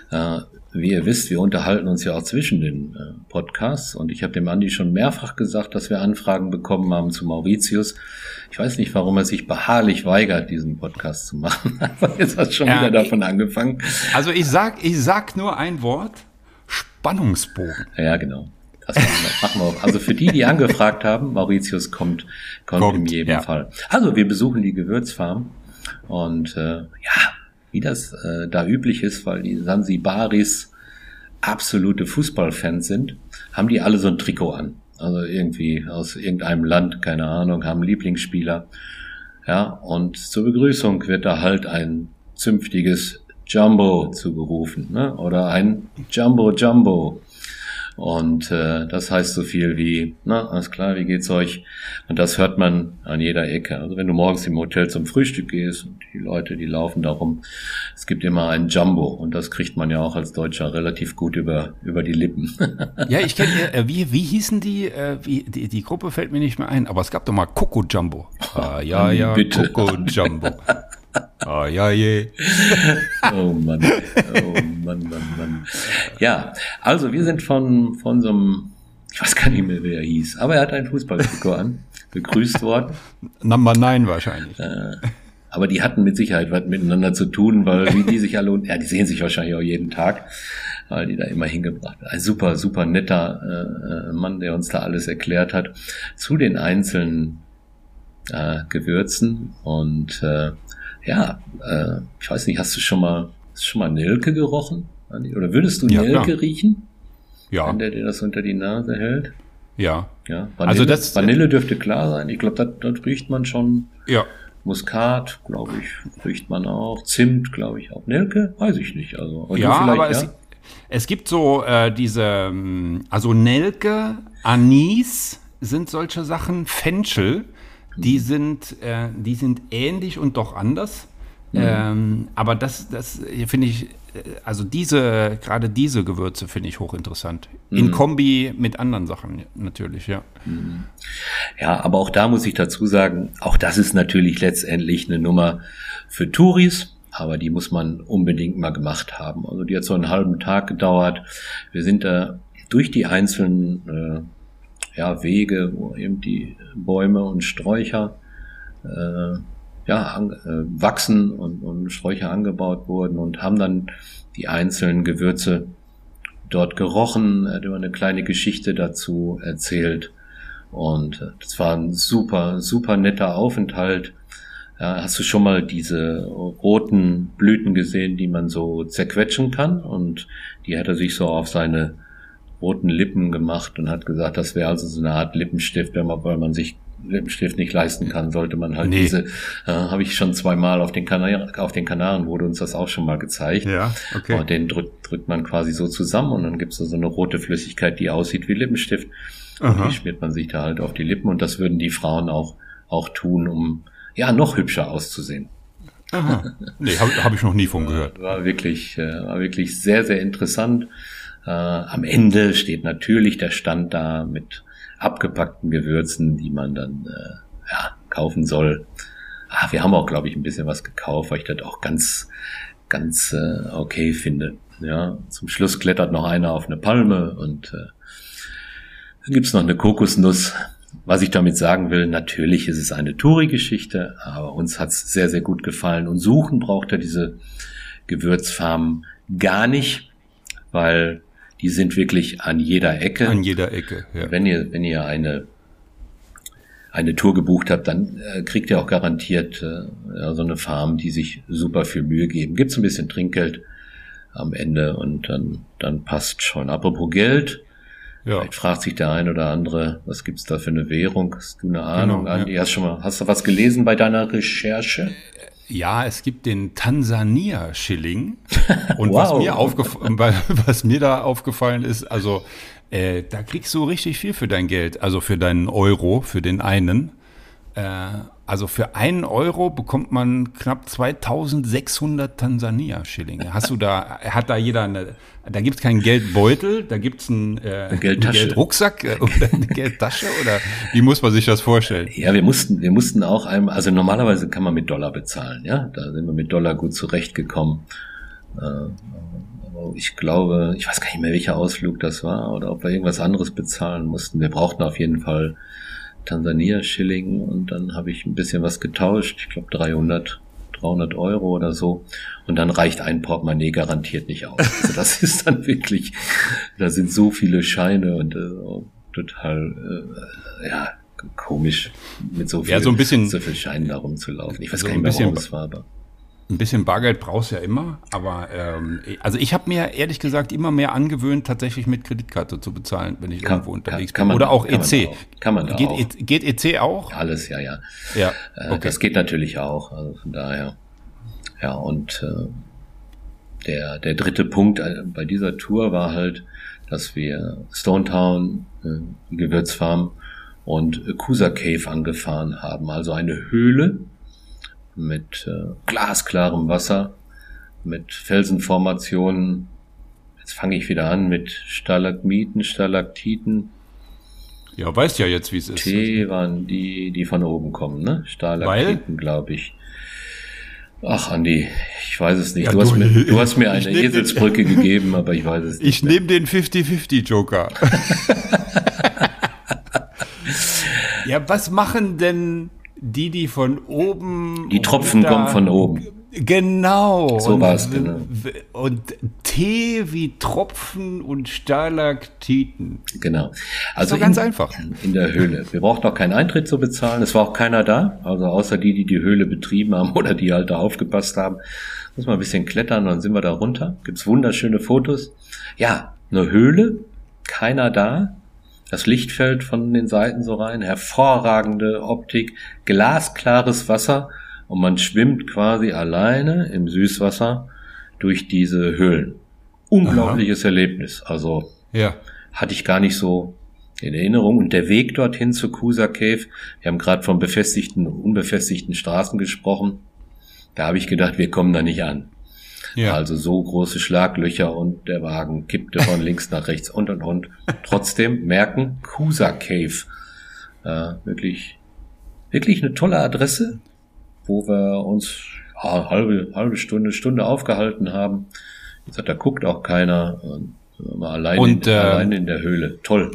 Äh, wie ihr wisst, wir unterhalten uns ja auch zwischen den äh, Podcasts und ich habe dem Andi schon mehrfach gesagt, dass wir Anfragen bekommen haben zu Mauritius. Ich weiß nicht, warum er sich beharrlich weigert, diesen Podcast zu machen. [LAUGHS] Aber jetzt hat schon ja, wieder davon angefangen. Also ich sag, ich sag nur ein Wort: Spannungsbogen. Ja, genau. Das machen wir auch. Also für die, die angefragt haben, Mauritius kommt, kommt, kommt in jedem ja. Fall. Also wir besuchen die Gewürzfarm und äh, ja, wie das äh, da üblich ist, weil die Sansibaris absolute Fußballfans sind, haben die alle so ein Trikot an. Also irgendwie aus irgendeinem Land, keine Ahnung, haben Lieblingsspieler. Ja, und zur Begrüßung wird da halt ein zünftiges Jumbo zugerufen, ne? Oder ein Jumbo Jumbo. Und äh, das heißt so viel wie, na, alles klar, wie geht's euch? Und das hört man an jeder Ecke. Also wenn du morgens im Hotel zum Frühstück gehst und die Leute, die laufen darum, es gibt immer ein Jumbo und das kriegt man ja auch als Deutscher relativ gut über, über die Lippen. [LAUGHS] ja, ich kenne, äh, wie, wie hießen die, äh, wie, die, die Gruppe fällt mir nicht mehr ein, aber es gab doch mal Coco Jumbo. Ah, ja, ja, Bitte. Coco Jumbo. [LAUGHS] Ah, ja, je. oh Mann, oh Mann, Mann, Mann. Ja, also wir sind von, von so einem, ich weiß gar nicht mehr, wer er hieß, aber er hat ein Fußballtrikot an, begrüßt worden. Number 9 wahrscheinlich. Äh, aber die hatten mit Sicherheit was miteinander zu tun, weil wie die sich alle, ja, die sehen sich wahrscheinlich auch jeden Tag, weil die da immer hingebracht Ein super, super netter äh, Mann, der uns da alles erklärt hat zu den einzelnen äh, Gewürzen und äh, ja, äh, ich weiß nicht, hast du schon mal, hast schon mal Nelke gerochen? Oder würdest du ja, Nelke klar. riechen? Ja. Wenn der dir das unter die Nase hält? Ja. Ja. Vanille, also das, Vanille dürfte klar sein. Ich glaube, das, das riecht man schon. Ja. Muskat, glaube ich, riecht man auch. Zimt, glaube ich auch. Nelke, weiß ich nicht. Also, ja, aber ja? Es, es gibt so äh, diese, ähm, also Nelke, Anis sind solche Sachen, Fenchel die sind, äh, die sind ähnlich und doch anders. Mhm. Ähm, aber das, das finde ich, äh, also diese, gerade diese Gewürze finde ich hochinteressant. Mhm. In Kombi mit anderen Sachen natürlich, ja. Mhm. Ja, aber auch da muss ich dazu sagen, auch das ist natürlich letztendlich eine Nummer für Touris, aber die muss man unbedingt mal gemacht haben. Also die hat so einen halben Tag gedauert. Wir sind da durch die einzelnen äh, ja, Wege, wo eben die Bäume und Sträucher äh, ja, an, äh, wachsen und, und Sträucher angebaut wurden und haben dann die einzelnen Gewürze dort gerochen, er hat immer eine kleine Geschichte dazu erzählt. Und äh, das war ein super, super netter Aufenthalt. Ja, hast du schon mal diese roten Blüten gesehen, die man so zerquetschen kann? Und die hat er sich so auf seine roten Lippen gemacht und hat gesagt, das wäre also so eine Art Lippenstift, wenn man, weil man sich Lippenstift nicht leisten kann, sollte man halt nee. diese, äh, habe ich schon zweimal auf den Kanaren, auf den Kanaren wurde uns das auch schon mal gezeigt. Ja, okay. Und den drückt, drückt man quasi so zusammen und dann gibt's da so eine rote Flüssigkeit, die aussieht wie Lippenstift. Und die schmiert man sich da halt auf die Lippen und das würden die Frauen auch, auch tun, um ja noch hübscher auszusehen. Aha. Nee, habe hab ich noch nie von gehört. War wirklich, äh, war wirklich sehr, sehr interessant. Äh, am Ende steht natürlich der Stand da mit abgepackten Gewürzen, die man dann äh, ja, kaufen soll. Ah, wir haben auch, glaube ich, ein bisschen was gekauft, weil ich das auch ganz, ganz äh, okay finde. Ja, zum Schluss klettert noch einer auf eine Palme und äh, dann gibt's noch eine Kokosnuss. Was ich damit sagen will, natürlich ist es eine Touri-Geschichte, aber uns hat's sehr, sehr gut gefallen. Und suchen braucht er diese Gewürzfarmen gar nicht, weil die sind wirklich an jeder Ecke. An jeder Ecke, ja. Wenn ihr, wenn ihr eine, eine Tour gebucht habt, dann äh, kriegt ihr auch garantiert äh, so eine Farm, die sich super viel Mühe geben. Gibt's ein bisschen Trinkgeld am Ende und dann, dann passt schon. Apropos Geld, ja. Vielleicht fragt sich der ein oder andere, was gibt's da für eine Währung? Hast du eine Ahnung, genau, Andi? Ja. Hast, schon mal, hast du was gelesen bei deiner Recherche? Ja, es gibt den Tansania-Schilling. Und wow. was, mir [LAUGHS] was mir da aufgefallen ist, also äh, da kriegst du richtig viel für dein Geld, also für deinen Euro, für den einen. Äh, also für einen Euro bekommt man knapp 2600 Tansania-Schillinge. Hast du da, hat da jeder eine, da gibt's keinen Geldbeutel, da gibt's einen, äh, eine Geldtasche. einen Geldrucksack äh, oder eine Geldtasche oder wie muss man sich das vorstellen? Ja, wir mussten, wir mussten auch einmal, also normalerweise kann man mit Dollar bezahlen, ja, da sind wir mit Dollar gut zurechtgekommen. Äh, aber ich glaube, ich weiß gar nicht mehr, welcher Ausflug das war oder ob wir irgendwas anderes bezahlen mussten. Wir brauchten auf jeden Fall Tansania-Schilling und dann habe ich ein bisschen was getauscht. Ich glaube 300, 300 Euro oder so. Und dann reicht ein Portemonnaie garantiert nicht aus. [LAUGHS] Also das ist dann wirklich, da sind so viele Scheine und äh, total, äh, ja, komisch, mit so viel, ja, so ein bisschen, so viel Scheinen da rumzulaufen. Ich weiß so gar nicht mehr, warum es war, aber Ein bisschen Bargeld brauchst du ja immer, aber ähm, also ich habe mir ehrlich gesagt immer mehr angewöhnt, tatsächlich mit Kreditkarte zu bezahlen, wenn ich Kann- irgendwo unterwegs kann- kann bin. man- Oder auch kann man EC. da auch. Kann man da geht, auch. E- geht EC auch? alles, ja, ja. Ja. Äh, Okay. Das geht natürlich auch. Also von daher. Ja, und äh, der, der dritte Punkt äh, bei dieser Tour war halt, dass wir Stone Town, äh, Gewürzfarm und Kusa Cave angefahren haben. Also eine Höhle mit äh, glasklarem Wasser, mit Felsenformationen. Jetzt fange ich wieder an mit Stalagmiten, Stalaktiten. Ja, weißt ja jetzt, wie es ist. T waren die, die von oben kommen, ne? Stalaktiten, glaube ich. Ach, Andi, ich weiß es nicht. Ja, du, hast du- mir, du hast mir [LAUGHS] eine Eselsbrücke gegeben, aber ich weiß es nicht. Ich nehme den 50-50 Joker. [LAUGHS] ja, was machen denn die, die von oben. Die Tropfen kommen von oben. Genau. So Und war's, w- genau. Und Tee wie Tropfen und Stalaktiten. Genau. Also ganz in, einfach. In der Höhle. Wir brauchten auch keinen Eintritt zu bezahlen. Es war auch keiner da. Also außer die, die die Höhle betrieben haben [LAUGHS] oder die halt da aufgepasst haben. Muss mal ein bisschen klettern, dann sind wir da runter. Gibt's wunderschöne Fotos. Ja, eine Höhle. Keiner da. Das Licht fällt von den Seiten so rein. Hervorragende Optik. Glasklares Wasser. Und man schwimmt quasi alleine im Süßwasser durch diese Höhlen. Unglaubliches Erlebnis. Also Ja. hatte ich gar nicht so in Erinnerung. Und der Weg dorthin zu Kusa Cave, wir haben gerade von befestigten und unbefestigten Straßen gesprochen, da habe ich gedacht, wir kommen da nicht an. Ja. Also so große Schlaglöcher und der Wagen kippte von [LAUGHS] links nach rechts und und und. Trotzdem merken, Kusa Cave. Äh, wirklich, wirklich eine tolle Adresse, wo wir uns ja, halbe, halbe Stunde, Stunde aufgehalten haben. Jetzt hat da guckt auch keiner. Mal allein, Und, in, äh, allein in der Höhle. Toll.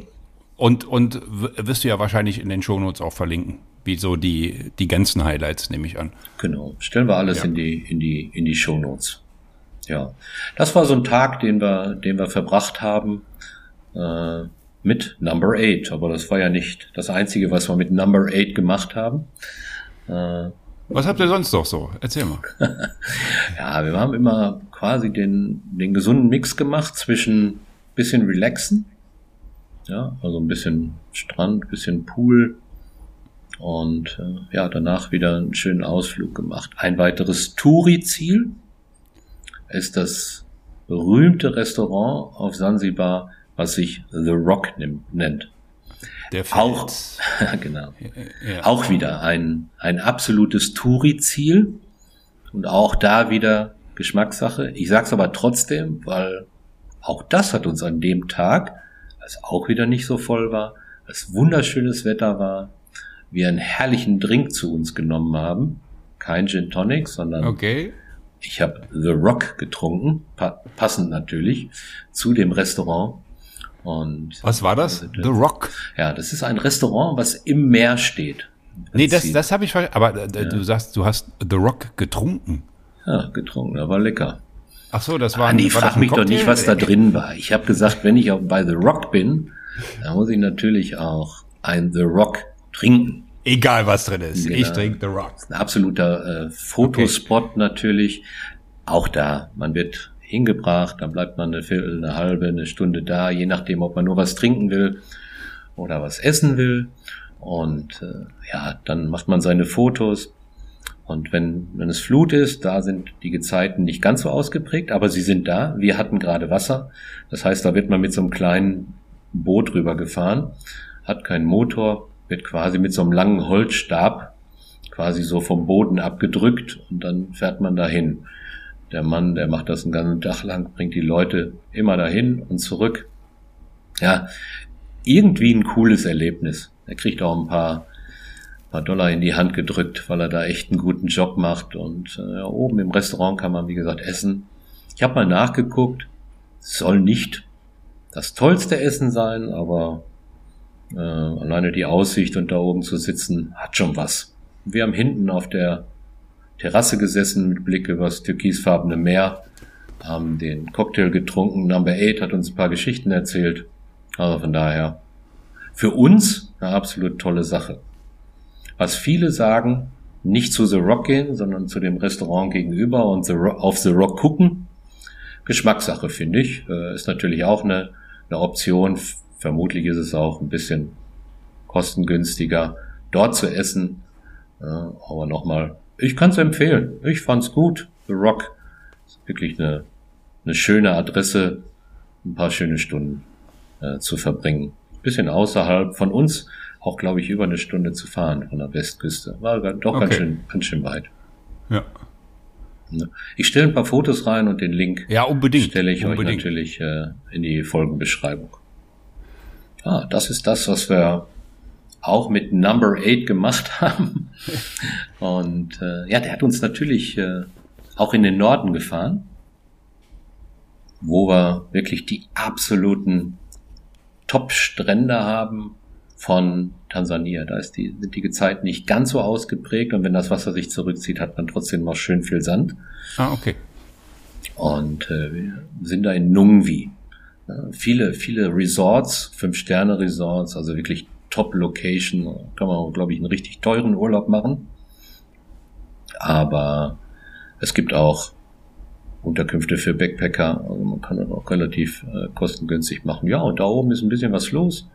Und, und wirst du ja wahrscheinlich in den Shownotes auch verlinken. Wie so die, die ganzen Highlights, nehme ich an. Genau. Stellen wir alles Ja. in die, in die, in die Shownotes. Ja. Das war so ein Tag, den wir, den wir verbracht haben, äh, mit Number 8. Aber das war ja nicht das einzige, was wir mit Number 8 gemacht haben. Äh, Was habt ihr sonst noch so? Erzähl mal. [LAUGHS] ja, wir haben immer quasi den, den gesunden Mix gemacht zwischen bisschen relaxen, ja, also ein bisschen Strand, bisschen Pool und äh, ja, danach wieder einen schönen Ausflug gemacht. Ein weiteres Touri-Ziel ist das berühmte Restaurant auf Sansibar, was sich The Rock nennt. Der Auch, Fels. [LAUGHS] genau. Ja. Auch wieder ein, ein absolutes Touri-Ziel und auch da wieder Geschmackssache. Ich sag's aber trotzdem, weil auch das hat uns an dem Tag, als auch wieder nicht so voll war, als wunderschönes Wetter war, wir einen herrlichen Drink zu uns genommen haben. Kein Gin Tonic, sondern Okay. Ich habe The Rock getrunken, pa passend natürlich zu dem Restaurant. Und Was war das? Also, The Rock. ja, das ist ein Restaurant, was im Meer steht. Nee, das, das habe ich ver- Aber äh, du sagst, du hast The Rock getrunken. Ja, getrunken, aber lecker. Ach so, das war Andi, war das frag mich doch nicht, was da drin war. Ich habe gesagt, wenn ich auch bei The Rock bin, dann muss ich natürlich auch ein The Rock trinken. Egal, was drin ist. Genau. Ich trinke The Rock. Ein absoluter äh, Fotospot natürlich. Auch da, man wird hingebracht, dann bleibt man eine Viertel, eine halbe, eine Stunde da, je nachdem, ob man nur was trinken will oder was essen will. Und äh, ja, dann macht man seine Fotos. Und wenn, wenn es Flut ist, da sind die Gezeiten nicht ganz so ausgeprägt, aber sie sind da. Wir hatten gerade Wasser. Das heißt, da wird man mit so einem kleinen Boot rüber gefahren, hat keinen Motor, wird quasi mit so einem langen Holzstab quasi so vom Boden abgedrückt und dann fährt man dahin. Der Mann, der macht das einen ganzen Tag lang, bringt die Leute immer dahin und zurück. Ja, irgendwie ein cooles Erlebnis. Er kriegt auch ein paar, paar Dollar in die Hand gedrückt, weil er da echt einen guten Job macht. Und äh, oben im Restaurant kann man, wie gesagt, essen. Ich habe mal nachgeguckt, soll nicht das tollste Essen sein, aber äh, alleine die Aussicht und da oben zu sitzen hat schon was. Wir haben hinten auf der Terrasse gesessen mit Blick übers türkisfarbene Meer, haben den Cocktail getrunken. Number 8 hat uns ein paar Geschichten erzählt. Also von daher, für uns eine absolut tolle Sache. Was viele sagen, nicht zu The Rock gehen, sondern zu dem Restaurant gegenüber und The Rock, auf The Rock gucken. Geschmackssache, finde ich. Äh, ist natürlich auch eine, eine Option. Vermutlich ist es auch ein bisschen kostengünstiger, dort zu essen. Aber nochmal, ich kann es empfehlen. Ich fand's gut. The Rock ist wirklich eine, eine schöne Adresse, ein paar schöne Stunden äh, zu verbringen. Bisschen außerhalb von uns, auch glaube ich über eine Stunde zu fahren von der Westküste. War doch okay. ganz schön, ganz schön weit. Ja. Ne? Ich stelle ein paar Fotos rein und den Link ja, unbedingt. stelle ich unbedingt. euch natürlich äh, in die Folgenbeschreibung. Ah, das ist das, was wir auch mit Number 8 gemacht [LAUGHS] haben. Und äh, ja, der hat uns natürlich äh, auch in den Norden gefahren, wo wir wirklich die absoluten Top-Strände haben von Tansania. Da ist die, sind die Gezeiten nicht ganz so ausgeprägt und wenn das Wasser sich zurückzieht, hat man trotzdem noch schön viel Sand. Ah, okay. Und äh, wir sind da in Nungvi. Ja, viele, viele Resorts, Fünf-Sterne-Resorts, also wirklich Top-Location. Kann man, glaube ich, einen richtig teuren Urlaub machen. Aber es gibt auch Unterkünfte für Backpacker. Also man kann das auch relativ äh, kostengünstig machen. Ja, und da oben ist ein bisschen was los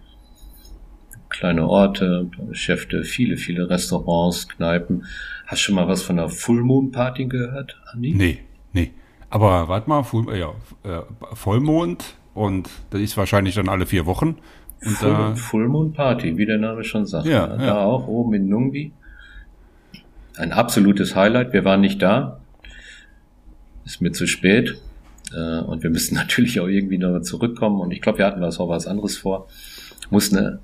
kleine Orte, Geschäfte, viele, viele Restaurants, Kneipen. Hast schon mal was von der Full Moon Party gehört, Andi? Nee, nee. Aber warte mal, Full, äh, ja, äh, Vollmond und das ist wahrscheinlich dann alle vier Wochen. Und Full, da, Full Moon Party, wie der Name schon sagt. Ja, ja. Da auch oben in Nungvi. Ein absolutes Highlight. Wir waren nicht da. Ist mir zu spät. Äh, und wir müssen [LAUGHS] natürlich auch irgendwie noch zurückkommen. Und ich glaube, wir hatten was auch was anderes vor. Muss eine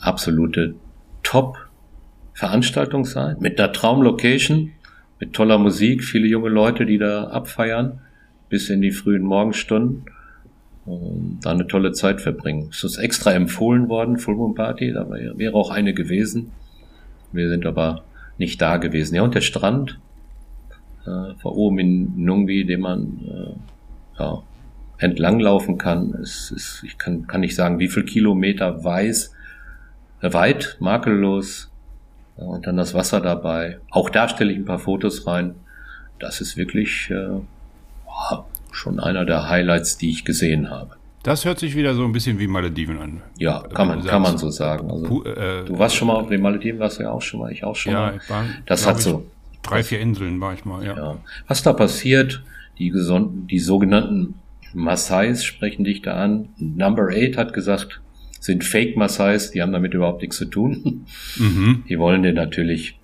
absolute Top-Veranstaltung sein, mit einer Traumlocation, mit toller Musik, viele junge Leute, die da abfeiern, bis in die frühen Morgenstunden und da eine tolle Zeit verbringen. Es ist extra empfohlen worden, Full Moon Party, da wäre auch eine gewesen. Wir sind aber nicht da gewesen. Ja, und der Strand äh, vor oben in Nungvi, den man äh, ja, entlanglaufen kann. Es ist, ich kann, kann nicht sagen, wie viel Kilometer weiß weit, makellos und dann das Wasser dabei. Auch da stelle ich ein paar Fotos rein. Das ist wirklich äh, schon einer der Highlights, die ich gesehen habe. Das hört sich wieder so ein bisschen wie Malediven an. Ja, kann man, kann man so sagen. Also, äh, du warst schon mal auf den Malediven, warst du ja auch schon mal, ich auch schon ja, mal. Ich war, das hat so. Drei, vier Inseln war ich mal, ja. ja. Was da passiert, die, die sogenannten Maasais sprechen dich da an. Number 8 hat gesagt, sind Fake Maasais, die haben damit überhaupt nichts zu tun. Mhm. Die wollen dir natürlich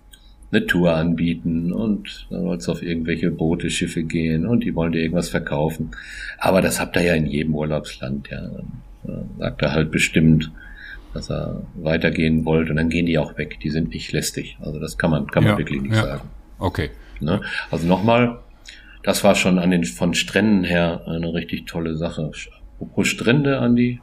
eine Tour anbieten und dann sollst du auf irgendwelche Boote, Schiffe gehen und die wollen dir irgendwas verkaufen. Aber das habt ihr ja in jedem Urlaubsland, ja. Dann sagt er halt bestimmt, dass er weitergehen wollt und dann gehen die auch weg. Die sind nicht lästig. Also das kann man, kann man ja, wirklich nicht ja. sagen. Okay. Ne? Also nochmal, das war schon an den, von Stränden her eine richtig tolle Sache. Apropos Strände, Andi,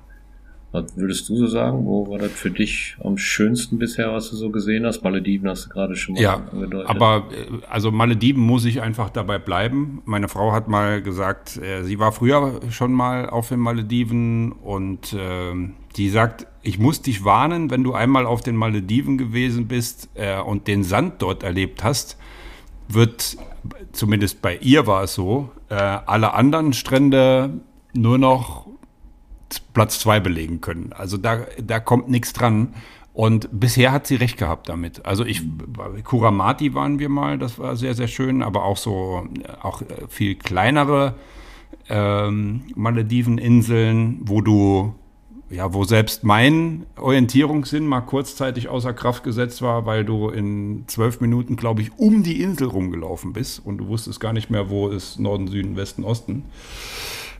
was würdest du so sagen? Wo war das für dich am schönsten bisher, was du so gesehen hast? Malediven hast du gerade schon mal ja, angedeutet. Aber äh, also Malediven muss ich einfach dabei bleiben. Meine Frau hat mal gesagt, äh, sie war früher schon mal auf den Malediven und äh, die sagt, ich muss dich warnen, wenn du einmal auf den Malediven gewesen bist äh, und den Sand dort erlebt hast, wird, zumindest bei ihr war es so, äh, alle anderen Strände nur noch Platz zwei belegen können. Also da, da kommt nichts dran. Und bisher hat sie recht gehabt damit. Also ich, bei Kuramati waren wir mal, das war sehr, sehr schön, aber auch so, auch viel kleinere ähm, Malediveninseln, wo du, ja, wo selbst mein Orientierungssinn mal kurzzeitig außer Kraft gesetzt war, weil du in zwölf Minuten, glaube ich, um die Insel rumgelaufen bist und du wusstest gar nicht mehr, wo ist Norden, Süden, Westen, Osten.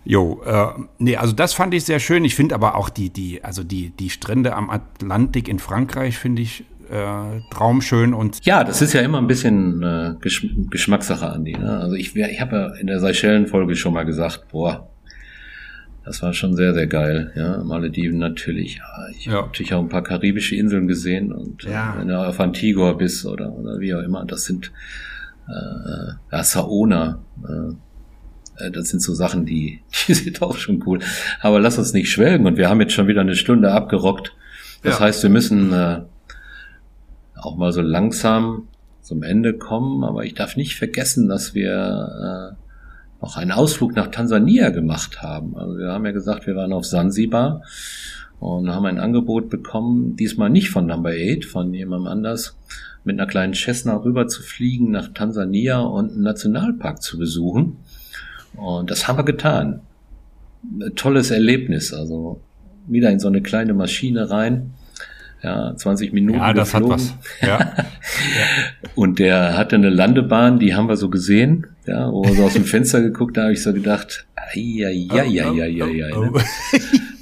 Jo, äh, nee, also das fand ich sehr schön. Ich finde aber auch die, die, also die, die Strände am Atlantik in Frankreich finde ich äh, traumschön und ja, das ist ja immer ein bisschen äh, Gesch Geschmackssache, Andi. Ne? Also ich, ich habe ja in der Seychellen-Folge schon mal gesagt, boah, das war schon sehr, sehr geil. Ja, Malediven natürlich. Ja, ich ja. habe natürlich auch ein paar karibische Inseln gesehen und ja. wenn du auf Antigua bist oder, oder wie auch immer, das sind äh, ja, Saona. Äh, das sind so Sachen, die, [LAUGHS] die sind auch schon cool. Aber lass uns nicht schwelgen und wir haben jetzt schon wieder eine Stunde abgerockt. Das ja. heißt, wir müssen äh, auch mal so langsam zum Ende kommen. Aber ich darf nicht vergessen, dass wir äh, noch einen Ausflug nach Tansania gemacht haben. Also wir haben ja gesagt, wir waren auf Sansibar und haben ein Angebot bekommen, diesmal nicht von Number 8, von jemandem anders, mit einer kleinen Cessna rüber zu fliegen nach Tansania und einen Nationalpark zu besuchen. Und das haben wir getan. Ein tolles Erlebnis, also wieder in so eine kleine Maschine rein. Ja, 20 Minuten. Ja, das geflogen. hat was. Ja. [LAUGHS] Und der hatte eine Landebahn, die haben wir so gesehen, ja, wo wir so aus dem Fenster geguckt, da habe ich so gedacht, ja, ja, ja, ja, ja, ja.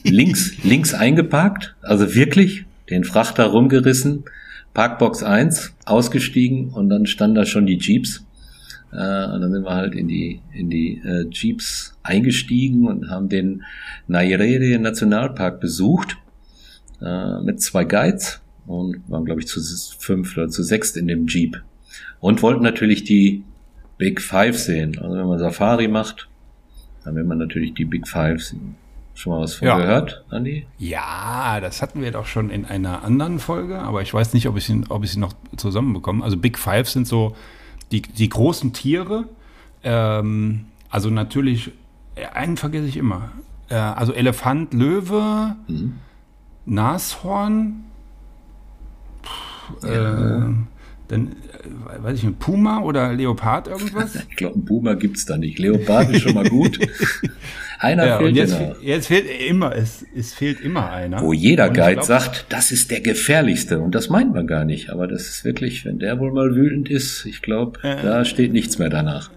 links, links eingeparkt, also wirklich, den Frachter rumgerissen, Parkbox 1, ausgestiegen und dann standen da schon die Jeeps. Äh, und dann sind wir halt in die, in die äh, Jeeps eingestiegen und haben den Nairere Nationalpark besucht äh, mit zwei Guides und waren, glaube ich, zu fünf oder zu sechs in dem Jeep. Und wollten natürlich die Big Five sehen. Also wenn man Safari macht, dann will man natürlich die Big Five sehen. Schon mal was von ja. gehört, Andi? Ja, das hatten wir doch schon in einer anderen Folge, aber ich weiß nicht, ob ich sie, ob ich sie noch zusammenbekomme. Also Big Five sind so die, die großen Tiere. Ähm, also natürlich, einen vergesse ich immer. Äh, also Elefant, Löwe, mhm. Nashorn, ja. äh, dann, äh, weiß ich nicht, Puma oder Leopard irgendwas? [LAUGHS] ich glaube, Puma gibt es da nicht. Leopard ist schon mal gut. [LAUGHS] einer ja, fehlt und jetzt, jetzt fehlt immer, es, es fehlt immer einer. Wo jeder Guide glaub, sagt, das ist der gefährlichste. Und das meint man gar nicht. Aber das ist wirklich, wenn der wohl mal wütend ist, ich glaube, äh, da steht nichts mehr danach.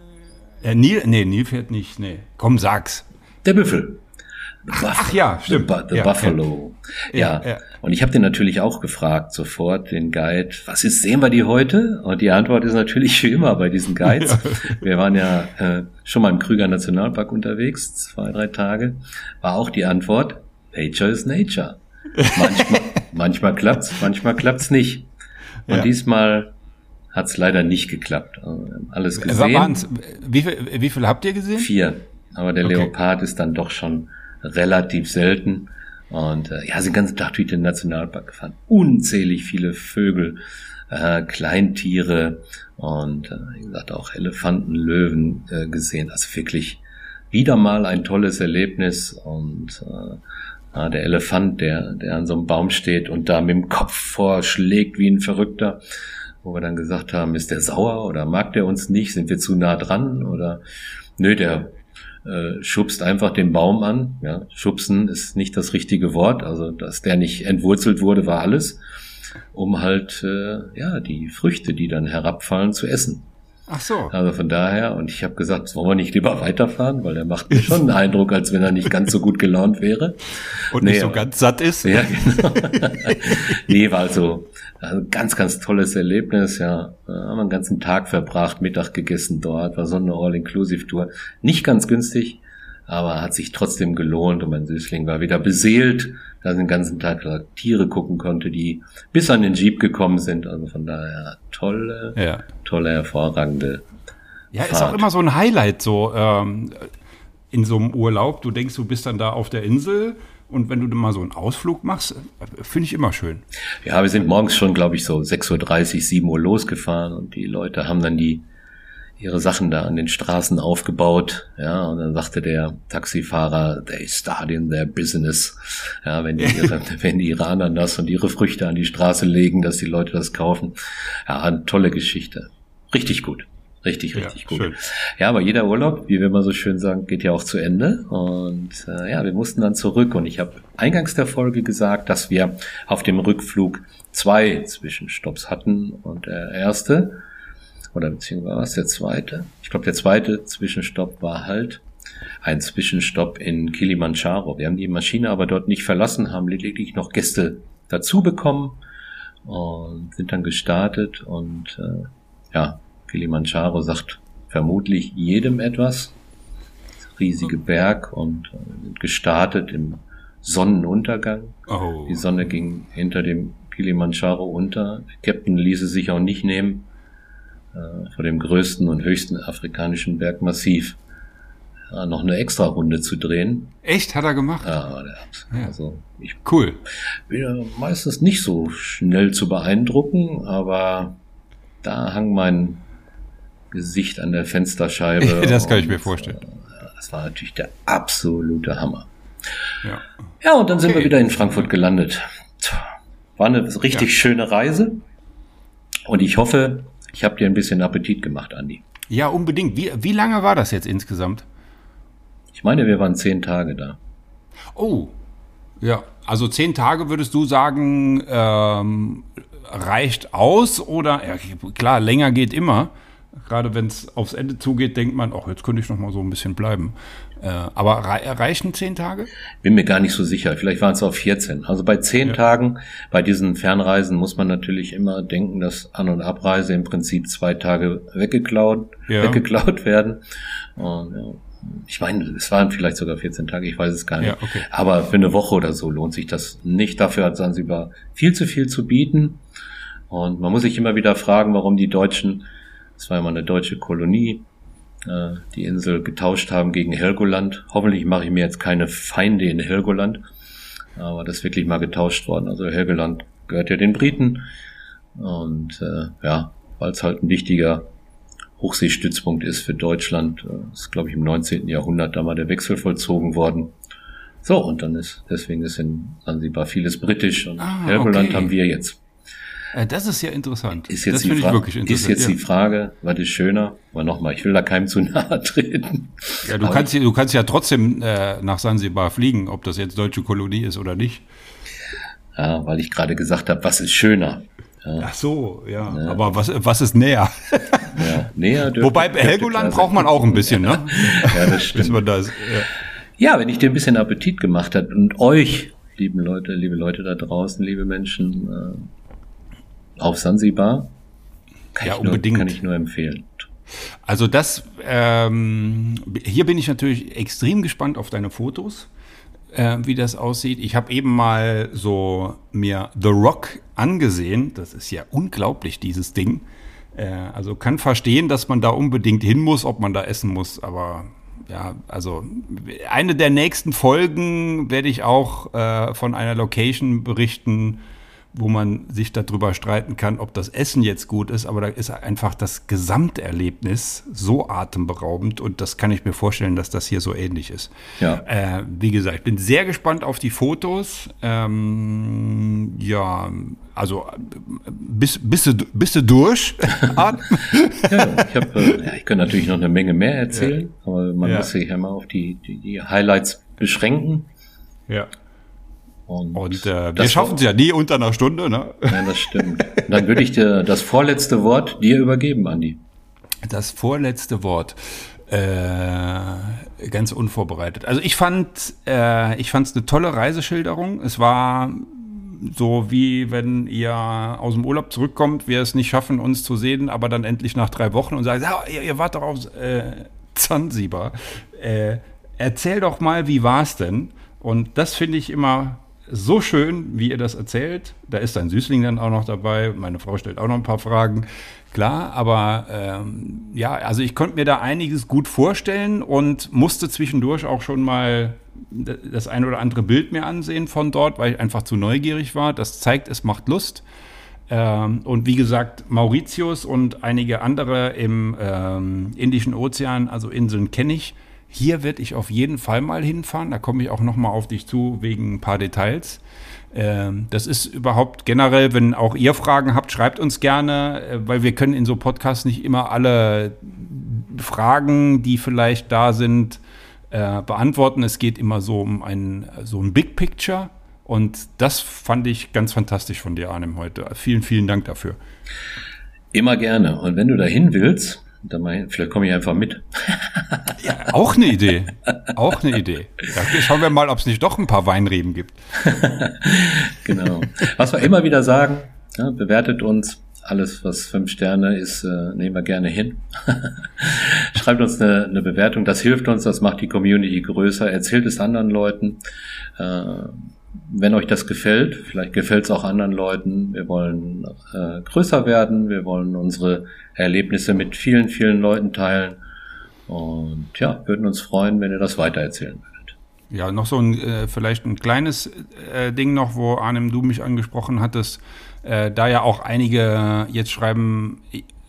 Äh, Nil, nee, Nil fährt nicht, nee. Komm, sag's. Der Büffel. Ach, ja, stimmt. The, the ja, Buffalo. Ja, ja. ja. Und ich habe den natürlich auch gefragt, sofort, den Guide, was ist, sehen wir die heute? Und die Antwort ist natürlich wie immer bei diesen Guides. Wir waren ja äh, schon mal im Krüger Nationalpark unterwegs, zwei, drei Tage. War auch die Antwort, Nature is Nature. Manchmal, [LAUGHS] manchmal klappt's, manchmal klappt's nicht. Und ja. diesmal hat's leider nicht geklappt. Also, alles gesehen. Wie viel, wie viel habt ihr gesehen? Vier. Aber der okay. Leopard ist dann doch schon relativ selten. Und äh, ja, sind den ganzen Tag durch den Nationalpark gefahren. Unzählig viele Vögel, äh, Kleintiere und äh, wie gesagt auch Elefanten, Löwen äh, gesehen. Also wirklich wieder mal ein tolles Erlebnis und äh, ja, der Elefant, der, der an so einem Baum steht und da mit dem Kopf vorschlägt wie ein Verrückter, wo wir dann gesagt haben, ist der sauer oder mag der uns nicht? Sind wir zu nah dran? Oder nö, der äh, schubst einfach den Baum an. Ja, schubsen ist nicht das richtige Wort. Also, dass der nicht entwurzelt wurde, war alles, um halt äh, ja die Früchte, die dann herabfallen, zu essen. Ach so. Also von daher, und ich habe gesagt, wollen wir nicht lieber weiterfahren, weil er macht mir schon einen Eindruck, als wenn er nicht ganz so gut gelaunt wäre. Und nee, nicht so ganz satt ist. Ja, genau. [LAUGHS] nee, war also, also ganz, ganz tolles Erlebnis, ja. Haben einen ganzen Tag verbracht, Mittag gegessen dort, war so eine All-Inclusive-Tour. Nicht ganz günstig, aber hat sich trotzdem gelohnt und mein Süßling war wieder beseelt, da er den ganzen Tag Tiere gucken konnte, die bis an den Jeep gekommen sind. Also von daher tolle, ja. tolle, hervorragende. Ja, Fahrt. ist auch immer so ein Highlight so ähm, in so einem Urlaub. Du denkst, du bist dann da auf der Insel und wenn du mal so einen Ausflug machst, finde ich immer schön. Ja, wir sind morgens schon, glaube ich, so 6.30 Uhr, 7 Uhr losgefahren und die Leute haben dann die ihre Sachen da an den Straßen aufgebaut, ja, und dann sagte der Taxifahrer, they start in their business, ja, wenn die, ihre, [LAUGHS] wenn die Iraner das und ihre Früchte an die Straße legen, dass die Leute das kaufen. Ja, eine tolle Geschichte. Richtig gut. Richtig, richtig ja, gut. Schön. Ja, aber jeder Urlaub, wie wir immer so schön sagen, geht ja auch zu Ende. Und äh, ja, wir mussten dann zurück. Und ich habe eingangs der Folge gesagt, dass wir auf dem Rückflug zwei Zwischenstopps hatten. Und der erste oder beziehungsweise was der zweite? Ich glaube, der zweite Zwischenstopp war halt ein Zwischenstopp in Kilimanjaro. Wir haben die Maschine aber dort nicht verlassen, haben lediglich noch Gäste dazu bekommen und sind dann gestartet und äh, ja, Kilimanjaro sagt vermutlich jedem etwas. Riesige Berg und äh, gestartet im Sonnenuntergang. Oh. Die Sonne ging hinter dem Kilimanjaro unter. Der Captain ließe sich auch nicht nehmen, vor dem größten und höchsten afrikanischen Bergmassiv ja, noch eine extra Runde zu drehen. Echt? Hat er gemacht? Ja, der hat. Ja. Also ich Cool. bin ja meistens nicht so schnell zu beeindrucken, aber da hang mein Gesicht an der Fensterscheibe. [LAUGHS] Das kann ich mir vorstellen. äh, Das war natürlich der absolute Hammer. Ja. Ja, und dann sind Okay. wir wieder in Frankfurt gelandet. War eine richtig Ja. schöne Reise. Und ich hoffe, ich habe dir ein bisschen Appetit gemacht, Andi. Ja, unbedingt. Wie, wie lange war das jetzt insgesamt? Ich meine, wir waren zehn Tage da. Oh, ja. Also zehn Tage würdest du sagen, ähm, reicht aus oder ja, klar, länger geht immer. Gerade wenn es aufs Ende zugeht, denkt man, ach, jetzt könnte ich noch mal so ein bisschen bleiben. Äh, aber rei reichen zehn Tage? Bin mir gar nicht so sicher. Vielleicht waren es auch 14. Also bei zehn Tagen, bei diesen Fernreisen muss man natürlich immer denken, dass An- und Abreise im Prinzip zwei Tage weggeklaut, Ja. weggeklaut werden. Und, ja, ich meine, es waren vielleicht sogar 14 Tage, ich weiß es gar nicht. Ja, okay. Aber für eine Woche oder so lohnt sich das nicht. Dafür hat Sansibar viel zu viel zu bieten. Und man muss sich immer wieder fragen, warum die Deutschen, es war ja mal eine deutsche Kolonie, äh, die Insel getauscht haben gegen Helgoland. Hoffentlich mache ich mir jetzt keine Feinde in Helgoland, aber das ist wirklich mal getauscht worden. Also Helgoland gehört ja den Briten und äh, ja, weil es halt ein wichtiger Hochseestützpunkt ist für Deutschland, äh, ist glaube ich im 19. Jahrhundert da mal der Wechsel vollzogen worden. So, und dann ist, deswegen ist in Sansibar vieles britisch und Ah, Helgoland okay. haben wir jetzt. Äh, das ist ja interessant. Ist jetzt, das die, finde ich wirklich ist interessant. jetzt ja. die Frage, was ist schöner? Aber nochmal, ich will da keinem zu [LAUGHS] nahe treten. Ja, du, Aber- kannst, ja- du kannst ja trotzdem äh, nach Sansibar fliegen, ob das jetzt deutsche Kolonie ist oder nicht. Ja, weil ich gerade gesagt habe, was ist schöner? Ach so, ja. Aber was, was ist näher? Ja, näher [LAUGHS] Wobei Helgoland braucht man auch ein bisschen, ne? [LAUGHS] Ja, das Bis stimmt. man das, ja. Ja, wenn ich dir ein bisschen Appetit gemacht hat und euch, lieben Leute, liebe Leute da draußen, liebe Menschen, äh, auf Sansibar, kann, Ja, ich nur, unbedingt. kann ich nur empfehlen. Also das, ähm, hier bin ich natürlich extrem gespannt auf deine Fotos, äh, wie das aussieht. Ich habe eben mal so mir The Rock angesehen. Das ist ja unglaublich, dieses Ding. Äh, also kann verstehen, dass man da unbedingt hin muss, ob man da essen muss, aber ja, also eine der nächsten Folgen werde ich auch äh, von einer Location berichten, wo man sich darüber streiten kann, ob das Essen jetzt gut ist, aber da ist einfach das Gesamterlebnis so atemberaubend und das kann ich mir vorstellen, dass das hier so ähnlich ist. Ja. Äh, wie gesagt, ich bin sehr gespannt auf die Fotos. Ähm, ja, also bist, bist, du, bist du durch? [LAUGHS] Ja, ich, hab, äh, ja, ich könnte natürlich noch eine Menge mehr erzählen, aber man Ja. muss sich ja mal auf die, die, die Highlights beschränken. ja. Und, Und äh, wir schaffen es ja nie unter einer Stunde, ne? Ja, das stimmt. Dann würde ich dir das vorletzte Wort dir übergeben, Andi. Das vorletzte Wort. Äh, ganz unvorbereitet. Also ich fand, äh, ich fand es eine tolle Reiseschilderung. Es war so wie wenn ihr aus dem Urlaub zurückkommt, wir es nicht schaffen, uns zu sehen, aber dann endlich nach drei Wochen und sagt, ja, ihr, ihr wart doch auf äh, Zanzibar. Äh, erzähl doch mal, wie war's denn? Und das finde ich immer so schön, wie ihr das erzählt. Da ist ein Süßling dann auch noch dabei. Meine Frau stellt auch noch ein paar Fragen. Klar, aber ähm, ja, also ich konnte mir da einiges gut vorstellen und musste zwischendurch auch schon mal das ein oder andere Bild mir ansehen von dort, weil ich einfach zu neugierig war. Das zeigt, es macht Lust. Ähm, und wie gesagt, Mauritius und einige andere im ähm, Indischen Ozean, also Inseln kenne ich. Hier werde ich auf jeden Fall mal hinfahren. Da komme ich auch noch mal auf dich zu wegen ein paar Details. Ähm, das ist überhaupt generell, wenn auch ihr Fragen habt, schreibt uns gerne, äh, weil wir können in so Podcasts nicht immer alle Fragen, die vielleicht da sind, äh, beantworten. Es geht immer so um ein, so ein Big Picture. Und das fand ich ganz fantastisch von dir, Arnim, heute. Vielen, vielen Dank dafür. Immer gerne. Und wenn du dahin willst, dann mal, vielleicht komme ich einfach mit. Auch eine Idee. Auch eine Idee. Ja, schauen wir mal, ob es nicht doch ein paar Weinreben gibt. [LAUGHS] Genau. Was wir immer wieder sagen, ja, bewertet uns. Alles, was fünf Sterne ist, äh, nehmen wir gerne hin. [LAUGHS] Schreibt uns eine, eine Bewertung. Das hilft uns, das macht die Community größer. Erzählt es anderen Leuten. Äh, wenn euch das gefällt, vielleicht gefällt es auch anderen Leuten, wir wollen äh, größer werden, wir wollen unsere Erlebnisse mit vielen, vielen Leuten teilen. Und ja, würden uns freuen, wenn ihr das weitererzählen würdet. Ja, noch so ein, äh, vielleicht ein kleines äh, Ding noch, wo Arnim, du mich angesprochen hattest, äh, da ja auch einige jetzt schreiben,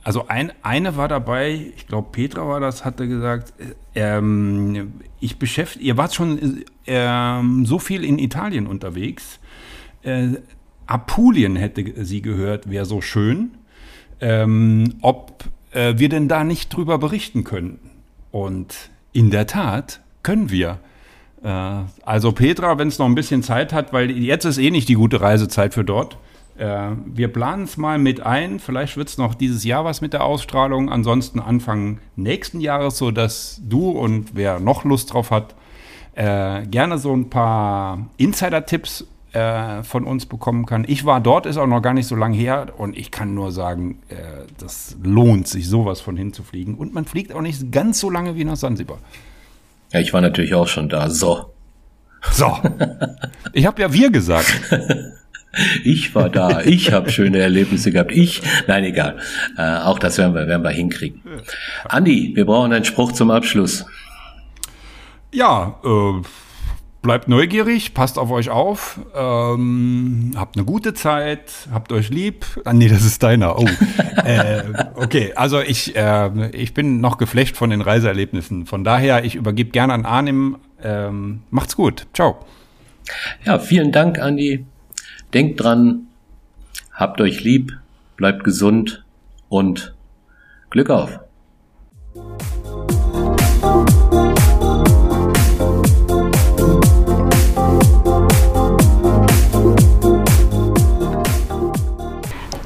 also ein, eine war dabei, ich glaube Petra war das, hatte gesagt, ähm, ich beschäftige, ihr wart schon ähm, so viel in Italien unterwegs. Äh, Apulien hätte sie gehört, wäre so schön. Ähm, ob äh, wir denn da nicht drüber berichten könnten. Und in der Tat können wir. Äh, also Petra, wenn es noch ein bisschen Zeit hat, weil jetzt ist eh nicht die gute Reisezeit für dort. Äh, wir planen es mal mit ein. Vielleicht wird es noch dieses Jahr was mit der Ausstrahlung. Ansonsten Anfang nächsten Jahres, so dass du und wer noch Lust drauf hat, äh, gerne so ein paar Insider-Tipps äh, von uns bekommen kann. Ich war dort, ist auch noch gar nicht so lange her und ich kann nur sagen, äh, das lohnt sich, sowas von hinzufliegen. Und man fliegt auch nicht ganz so lange wie nach Sansibar. Ja, ich war natürlich auch schon da. So. So. [LAUGHS] Ich habe ja wir gesagt. [LAUGHS] Ich war da, ich habe schöne Erlebnisse gehabt. Ich, nein, egal. Äh, auch das werden wir, werden wir hinkriegen. Andi, wir brauchen einen Spruch zum Abschluss. Ja, äh, bleibt neugierig, passt auf euch auf, ähm, habt eine gute Zeit, habt euch lieb. Ah, nee, das ist deiner. Oh. [LAUGHS] äh, okay, also ich, äh, ich bin noch geflecht von den Reiseerlebnissen. Von daher, ich übergebe gerne an Arnim. Ähm, macht's gut. Ciao. Ja, vielen Dank, Andi. Denkt dran, habt euch lieb, bleibt gesund und Glück auf.